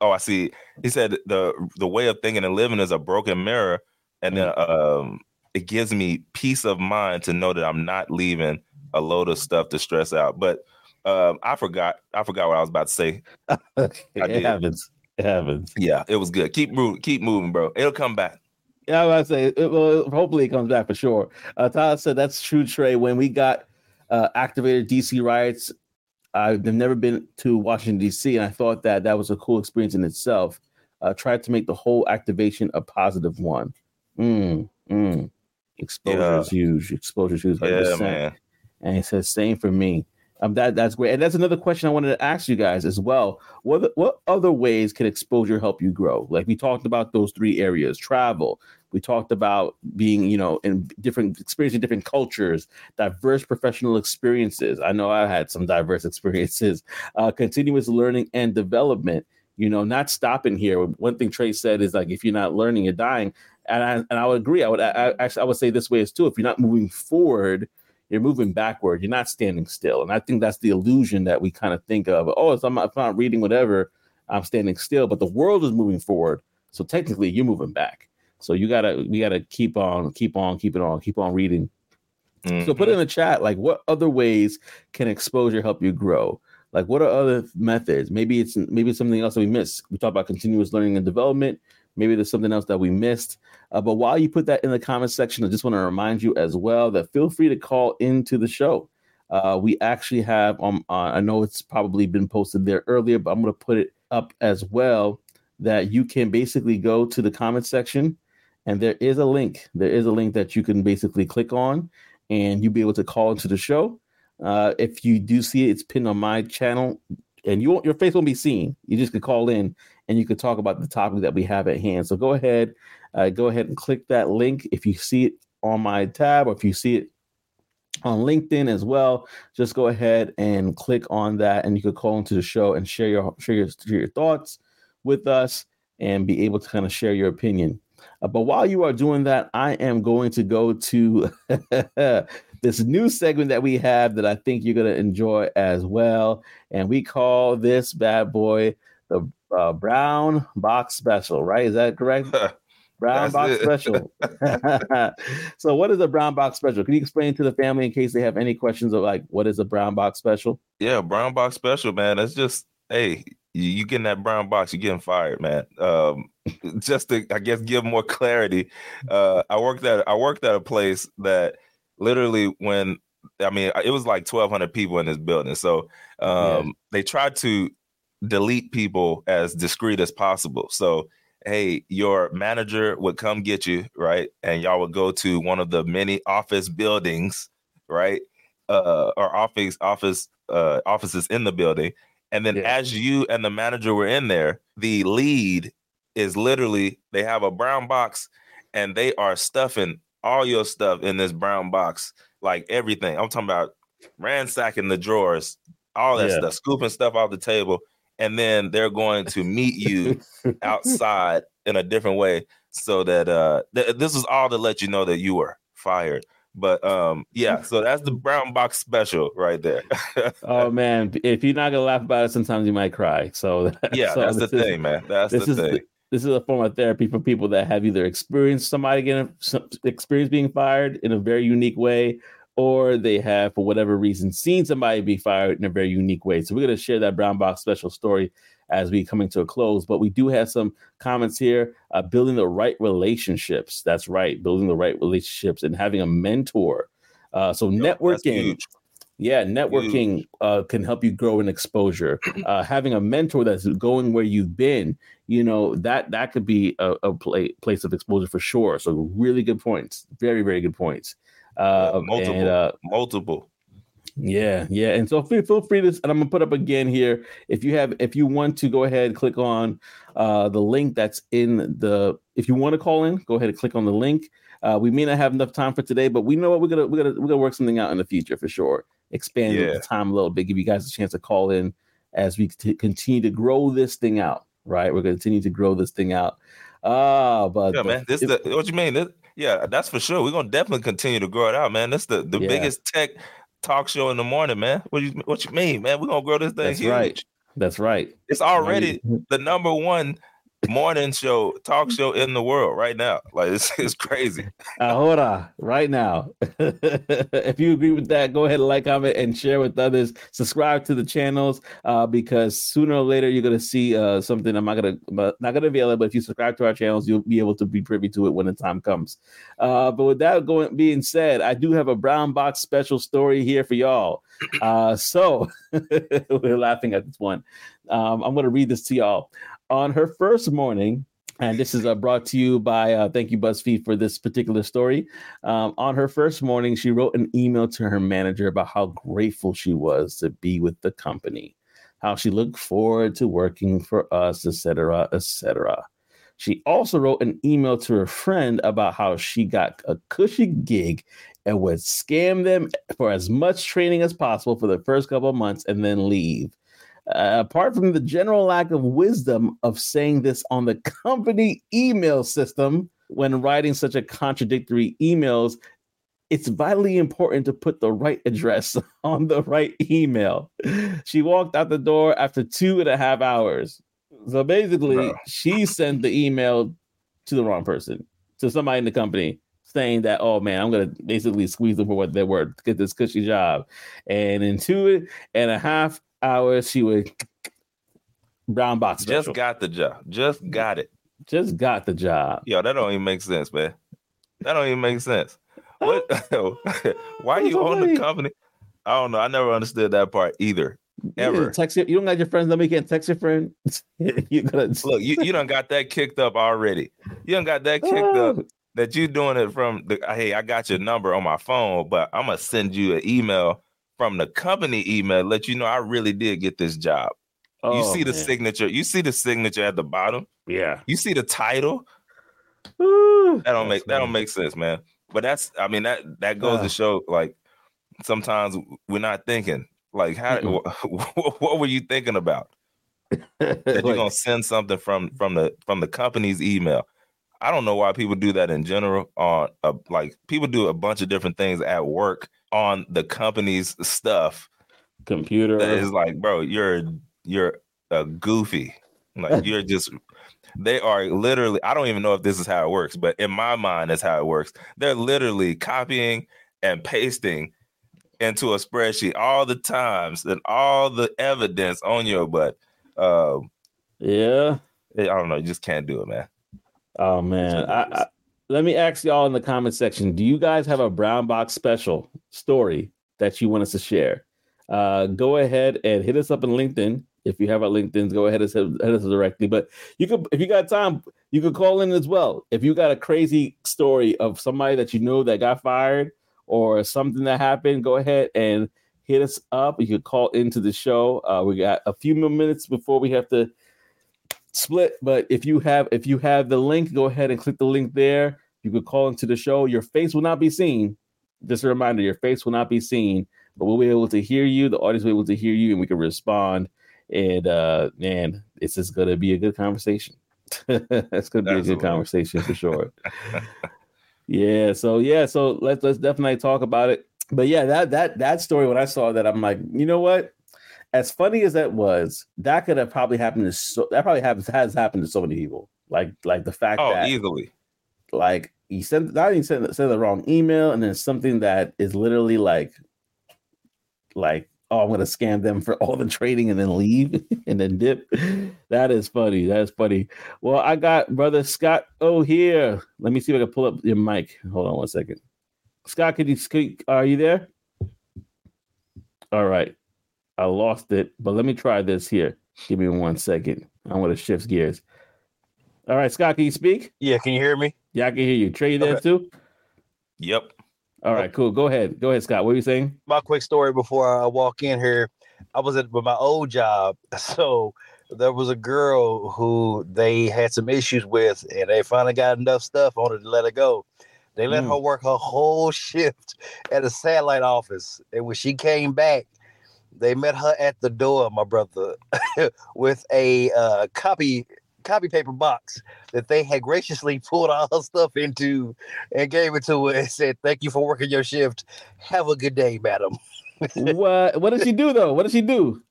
oh I see he said the the way of thinking and living is a broken mirror and then hmm. um it gives me peace of mind to know that I'm not leaving a load of stuff to stress out. But um I forgot I forgot what I was about to say. it happens. It happens. Yeah, it was good. Keep moving, keep moving, bro. It'll come back. Yeah, I was say, it, well, hopefully it comes back for sure. Uh, Tyler said that's true, Trey. When we got uh, activated DC riots, I've never been to Washington D.C. and I thought that that was a cool experience in itself. Uh, tried to make the whole activation a positive one. Mm, mm. Exposure yeah. is huge. Exposure is huge. Yeah, man. And he says, same for me. Um, that that's great, and that's another question I wanted to ask you guys as well. What what other ways can exposure help you grow? Like we talked about those three areas: travel. We talked about being, you know, in different experiencing different cultures, diverse professional experiences. I know I had some diverse experiences. Uh, continuous learning and development. You know, not stopping here. One thing Trey said is like, if you're not learning, you're dying. And I and I would agree. I would I, actually I would say this way is too. If you're not moving forward you're moving backward. You're not standing still. And I think that's the illusion that we kind of think of. Oh, if I'm, not, if I'm not reading whatever, I'm standing still. But the world is moving forward. So technically, you're moving back. So you gotta we gotta keep on, keep on, keep it on, keep on reading. Mm-hmm. So put in the chat like what other ways can exposure help you grow? Like what are other methods? Maybe it's maybe it's something else that we missed. We talked about continuous learning and development. Maybe there's something else that we missed. Uh, but while you put that in the comment section, I just want to remind you as well that feel free to call into the show. Uh, we actually have, um, uh, I know it's probably been posted there earlier, but I'm going to put it up as well that you can basically go to the comment section and there is a link. There is a link that you can basically click on and you'll be able to call into the show. Uh, if you do see it, it's pinned on my channel and you your face won't be seen. You just could call in and you could talk about the topic that we have at hand. So go ahead, uh, go ahead and click that link if you see it on my tab or if you see it on LinkedIn as well. Just go ahead and click on that, and you could call into the show and share your share your, share your thoughts with us and be able to kind of share your opinion. Uh, but while you are doing that, I am going to go to this new segment that we have that I think you're going to enjoy as well. And we call this bad boy the uh, Brown Box Special, right? Is that correct? Brown Box it. Special. so, what is a Brown Box Special? Can you explain to the family in case they have any questions of like what is a Brown Box Special? Yeah, Brown Box Special, man. That's just hey, you, you getting that brown box, you're getting fired, man. Um, just to, I guess, give more clarity. Uh, I worked at I worked at a place that literally when I mean it was like 1,200 people in this building, so um, yeah. they tried to delete people as discreet as possible. So hey, your manager would come get you, right? And y'all would go to one of the many office buildings, right? Uh, or office office uh, offices in the building and then yeah. as you and the manager were in there, the lead is literally they have a brown box and they are stuffing all your stuff in this brown box, like everything. I'm talking about ransacking the drawers, all that yeah. stuff, scooping stuff off the table, and then they're going to meet you outside in a different way, so that uh, th- this is all to let you know that you were fired. But um, yeah, so that's the brown box special right there. oh man, if you're not gonna laugh about it, sometimes you might cry. So yeah, so that's the is, thing, man. That's the thing. This is a form of therapy for people that have either experienced somebody getting experience being fired in a very unique way, or they have, for whatever reason, seen somebody be fired in a very unique way. So we're gonna share that brown box special story as we coming to a close. But we do have some comments here. Uh, building the right relationships. That's right, building the right relationships and having a mentor. Uh, so networking. Yeah, networking uh, can help you grow in exposure. Uh, having a mentor that's going where you've been, you know that that could be a, a play, place of exposure for sure. So really good points, very very good points. Uh, multiple, and, uh, multiple. Yeah, yeah, and so feel, feel free to, and I'm gonna put up again here. If you have, if you want to go ahead, click on uh, the link that's in the. If you want to call in, go ahead and click on the link. Uh, we may not have enough time for today, but we know what we're gonna we're gonna we're gonna work something out in the future for sure. Expand yeah. the time a little bit, give you guys a chance to call in as we t- continue to grow this thing out. Right, we're gonna continue to grow this thing out. Ah, uh, but yeah, man, this the what you mean? This, yeah, that's for sure. We're gonna definitely continue to grow it out, man. That's the the yeah. biggest tech talk show in the morning, man. What you what you mean, man? We're gonna grow this thing That's huge. right. That's right. It's already the number one morning show, talk show in the world right now. Like it's, it's crazy. Uh, hold on, right now. if you agree with that, go ahead and like, comment, and share with others. Subscribe to the channels uh, because sooner or later you're gonna see uh, something. I'm not gonna not gonna avail it, but if you subscribe to our channels, you'll be able to be privy to it when the time comes. Uh, but with that going being said, I do have a brown box special story here for y'all. Uh, so we're laughing at this one. Um, I'm gonna read this to y'all on her first morning, and this is uh, brought to you by uh, thank you BuzzFeed for this particular story. Um, on her first morning, she wrote an email to her manager about how grateful she was to be with the company, how she looked forward to working for us, etc., etc. She also wrote an email to her friend about how she got a cushy gig and would scam them for as much training as possible for the first couple of months and then leave. Uh, apart from the general lack of wisdom of saying this on the company email system when writing such a contradictory emails, it's vitally important to put the right address on the right email. She walked out the door after two and a half hours. So basically, Bro. she sent the email to the wrong person, to somebody in the company saying that, oh man, I'm gonna basically squeeze them for what they're worth, get this cushy job. And in two and a half hours, she would brown box. Special. Just got the job. Just got it. Just got the job. Yo, that don't even make sense, man. That don't even make sense. What? Why are you so on funny. the company? I don't know. I never understood that part either. Ever. You text you, you don't got your friends. Let me get text your friend. you gotta look. You you don't got that kicked up already. You don't got that kicked up oh. that you doing it from the. Hey, I got your number on my phone, but I'm gonna send you an email from the company email let you know I really did get this job. Oh, you see the man. signature. You see the signature at the bottom. Yeah. You see the title. Ooh, that don't make that don't make sense, man. But that's I mean that that goes uh, to show like sometimes we're not thinking. Like, how? Mm-mm. what were you thinking about? That you're Like, gonna send something from from the from the company's email. I don't know why people do that in general. On uh, like people do a bunch of different things at work on the company's stuff. computer. is like, bro, you're you're a goofy. Like you're just. They are literally. I don't even know if this is how it works, but in my mind, that's how it works. They're literally copying and pasting into a spreadsheet all the times and all the evidence on your butt. Um, yeah. I don't know. You just can't do it, man. Oh man. I, I, let me ask y'all in the comment section. Do you guys have a brown box special story that you want us to share? Uh, go ahead and hit us up on LinkedIn. If you have our LinkedIn's, go ahead and hit us directly. But you could, if you got time, you could call in as well. If you got a crazy story of somebody that you know that got fired or something that happened, go ahead and hit us up. You could call into the show. Uh, we got a few more minutes before we have to split. But if you have if you have the link, go ahead and click the link there. You could call into the show. Your face will not be seen. Just a reminder, your face will not be seen, but we'll be able to hear you. The audience will be able to hear you, and we can respond. And uh man, it's just gonna be a good conversation. it's gonna be a good conversation for sure. yeah, so yeah, so let's let's definitely talk about it. But yeah, that that that story when I saw that, I'm like, you know what? As funny as that was, that could have probably happened to so that probably happens has happened to so many people. Like like the fact Oh, that easily. like he sent not even sent, sent the wrong email and then something that is literally like like oh i'm gonna scam them for all the trading and then leave and then dip. That is funny that is funny. Well i got brother scott oh here. Let me see if i can pull up your mic. Hold on one second. Scott could you speak? Are you there? All right i lost it but let me try this here give me one second i'm gonna shift gears all right scott can you speak Yeah, can you hear me? yeah, I can hear you. Trey, you there Okay. too? Yep. All right, cool. Go ahead. Go ahead, Scott. What are you saying? My quick story before I walk in here. I was at with my old job, so there was a girl who they had some issues with, and they finally got enough stuff on her to let her go. They let Mm. her work her whole shift at a satellite office, and when she came back, they met her at the door, my brother, with a uh, copy copy paper box that they had graciously pulled all her stuff into and gave it to her and said, "Thank you for working your shift. Have a good day, madam." what What did she do though? What did she do?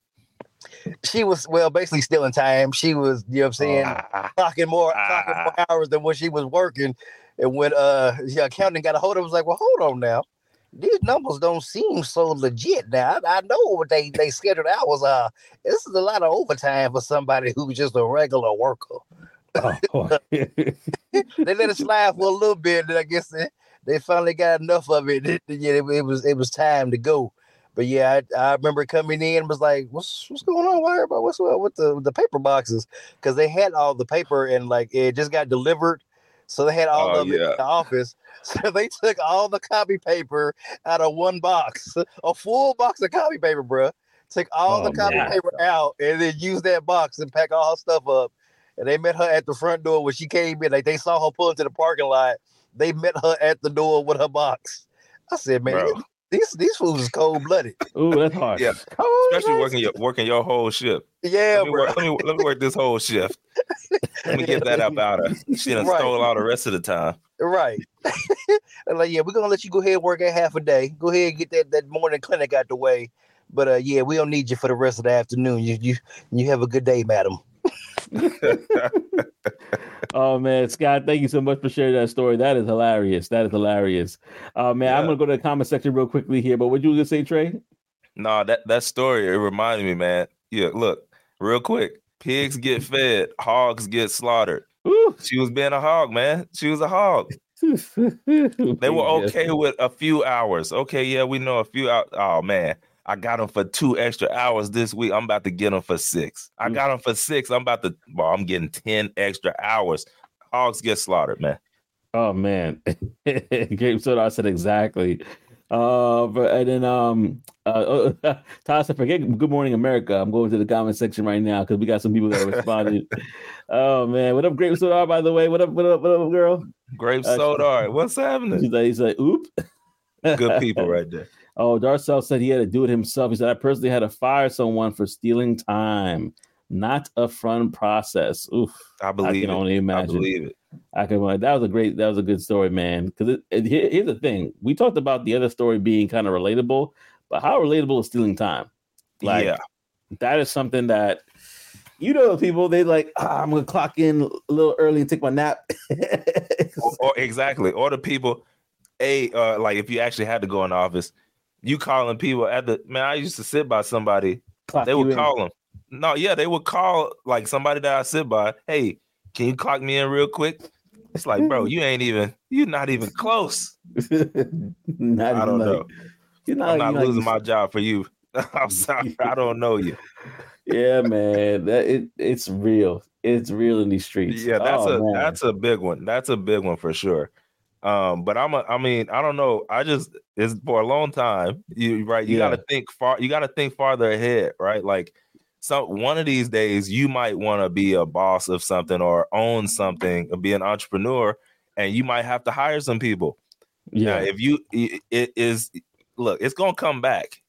She was well, basically stealing time. She was, you know, what I'm saying, Ah, clocking more, Ah. clocking more hours than what she was working. And when uh, the accountant got a hold of, it, was like, "Well, hold on now." These numbers don't seem so legit now. I, I know what they they scheduled hours are. Uh, this is a lot of overtime for somebody who's just a regular worker. Oh, they let it slide for a little bit, and I guess they, they finally got enough of it. It- yeah, it, it was it was time to go. But yeah, I, I remember coming in and was like, "What's what's going on? Why everybody? What's up with the the paper boxes?" Because they had all the paper and like it just got delivered, so they had all Oh, of it yeah. in the office. So they took all the copy paper out of one box, a full box of copy paper, bruh. Took all Oh, the copy man. paper out and then used that box and pack all her stuff up. And they met her at the front door when she came in. Like they saw her pull into the parking lot. They met her at the door with her box. I said, man, Bro. These these fools is cold blooded. Ooh, that's hard. Yeah, Oh, especially that's- working your working your whole shift. Yeah, let, me bro. work, let, me, let me work this whole shift. Let me get that up out of. Her. She done Right. stole all the rest of the time. Right. And like, yeah, we're gonna let you go ahead and work at half a day. Go ahead and get that, that morning clinic out the way. But uh yeah, we don't need you for the rest of the afternoon. You you you have a good day, madam. Oh man, Scott, thank you so much for sharing that story. That is hilarious. That is hilarious. Uh man, I'm gonna go to the comment section real quickly here. But what you gonna say, Trey? No, that that story it reminded me, man. Yeah, look, real quick. Pigs get fed, hogs get slaughtered. Ooh. She was being a hog, man. She was a hog. They were okay with a few hours. Okay, yeah, we know a few hours. Oh man, I got them for two extra hours this week. I'm about to get them for six. I Mm. got them for six. I'm about to. Well, I'm getting ten extra hours. Hogs get slaughtered, man. Oh man, Grape Soda said exactly. Uh, but, and then um, uh, uh Todd said, "Forget Good Morning America." I'm going to the comment section right now because we got some people that responded. oh man, what up, Grape Soda? By the way, what up, what up, what up, girl? Grape Uh, soda. What's happening? She's like, he's like, oop. Good people right there. Oh, Darcel said he had to do it himself. He said, I personally had to fire someone for stealing time. Not a fun process. Oof. I believe I can it. only I believe it. I can. That was a great. That was a good story, man. Because it, it, here- here's the thing: we talked about the other story being kind of relatable, but how relatable is stealing time? Like, yeah. that is something that you know, people they like. "Ah, I'm gonna clock in a little early and take my nap. Or, or exactly. Or the people, a uh, like if you actually had to go in the office, you calling people at the man. I used to sit by somebody. Clock They would in. call them. No, yeah, they would call like somebody that I sit by. Hey, can you clock me in real quick? It's like, bro, you ain't even. You're not even close. not I don't like- know. You're not, I'm not you're like- losing my job for you. I'm sorry. I don't know you. yeah, man. That it, it's real. It's real in these streets. Yeah, that's Oh, a man. that's a big one. That's a big one for sure. Um, but I'm a, I mean, I don't know. I just it's for a long time. You right, you Yeah. gotta think far, you gotta think farther ahead, right? Like some one of these days you might want to be a boss of something or own something or be an entrepreneur, and you might have to hire some people. Now, yeah. if you it, it is look, it's gonna come back.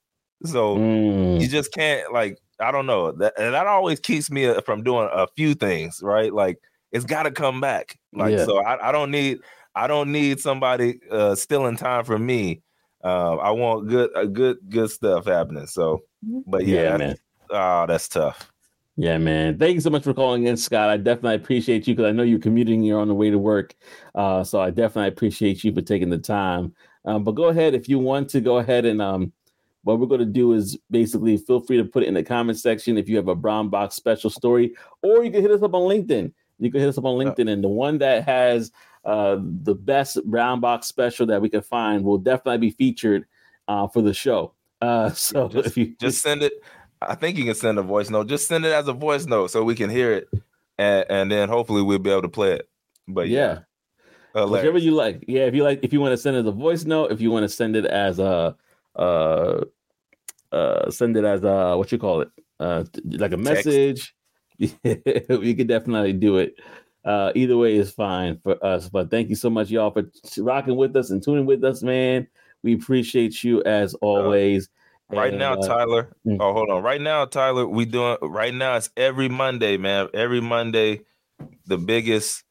So Mm. you just can't like I don't know that and that always keeps me uh, from doing a few things right like it's got to come back like Yeah. so I, I don't need I don't need somebody uh stealing time from me um I want good a good good stuff happening so but yeah, yeah, that's, man. oh that's tough Yeah, man. Thank you so much for calling in, Scott. I definitely appreciate you because I know you're commuting. You're on the way to work, uh, so I definitely appreciate you for taking the time. Um, but go ahead if you want to go ahead and um, what we're going to do is basically feel free to put it in the comment section if you have a brown box special story, or you can hit us up on LinkedIn. You can hit us up on LinkedIn, and the one that has uh, the best brown box special that we can find will definitely be featured uh, for the show. Uh, so just, if you just send it I think you can send a voice note just send it as a voice note so we can hear it and, and then hopefully we'll be able to play it but yeah. yeah, whichever you like. Yeah, if you like, if you want to send it as a voice note, if you want to send it as a, uh, uh, send it as a what you call it, uh, like a Text. message. you could definitely do it. Uh, either way is fine for us. But thank you so much, y'all, for rocking with us and tuning with us, man. We appreciate you as always. Right And, now, uh, Tyler. mm. Oh, hold on. Right now, Tyler, we doing right now. It's every Monday, man. Every Monday, the biggest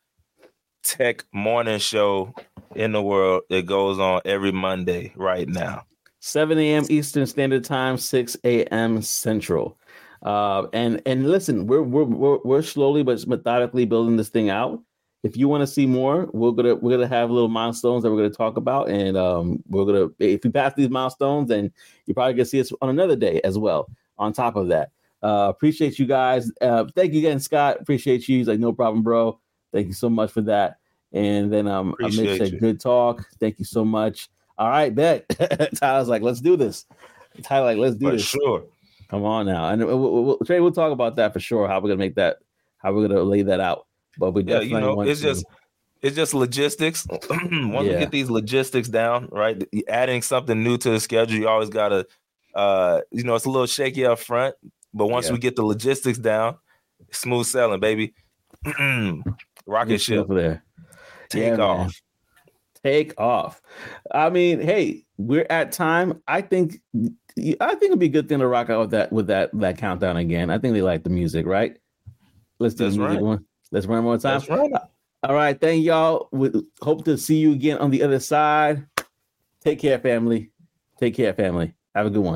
tech morning show in the world. It goes on every Monday right now. 7 a.m. Eastern Standard Time, 6 a.m. Central. Uh, and and listen, we're we're we're, we're slowly but methodically building this thing out. If you want to see more, we're gonna we're gonna have little milestones that we're gonna talk about, and um, we're gonna if you pass these milestones, then you're probably gonna see us on another day as well. On top of that, uh, appreciate you guys. Uh, thank you again, Scott. Appreciate you. He's like, no problem, bro. Thank you so much for that. And then um, Mitch Appreciate said, good talk. Thank you so much. All right, bet. Tyler's like, let's do this. Tyler, like, let's do For this. sure. Come on now, and we'll, we'll, Trey, we'll talk about that for sure. How we're gonna make that, how we're gonna lay that out. But we Yeah, definitely you know, want it's to- just it's just logistics. Once we get these logistics down, right? Adding something new to the schedule, you always gotta uh, you know, it's a little shaky up front, but once Yeah. we get the logistics down, smooth sailing, baby. Rocket ship, stuff there. take Yeah, man. off. Take off. I mean, hey, we're at time. I think, I think it'd be a good thing to rock out with that with that that countdown again. I think they like the music, right? Let's do That's the music right. one. Let's run one more time. Right. All right. Thank y'all. We hope to see you again on the other side. Take care, family. Take care, family. Have a good one.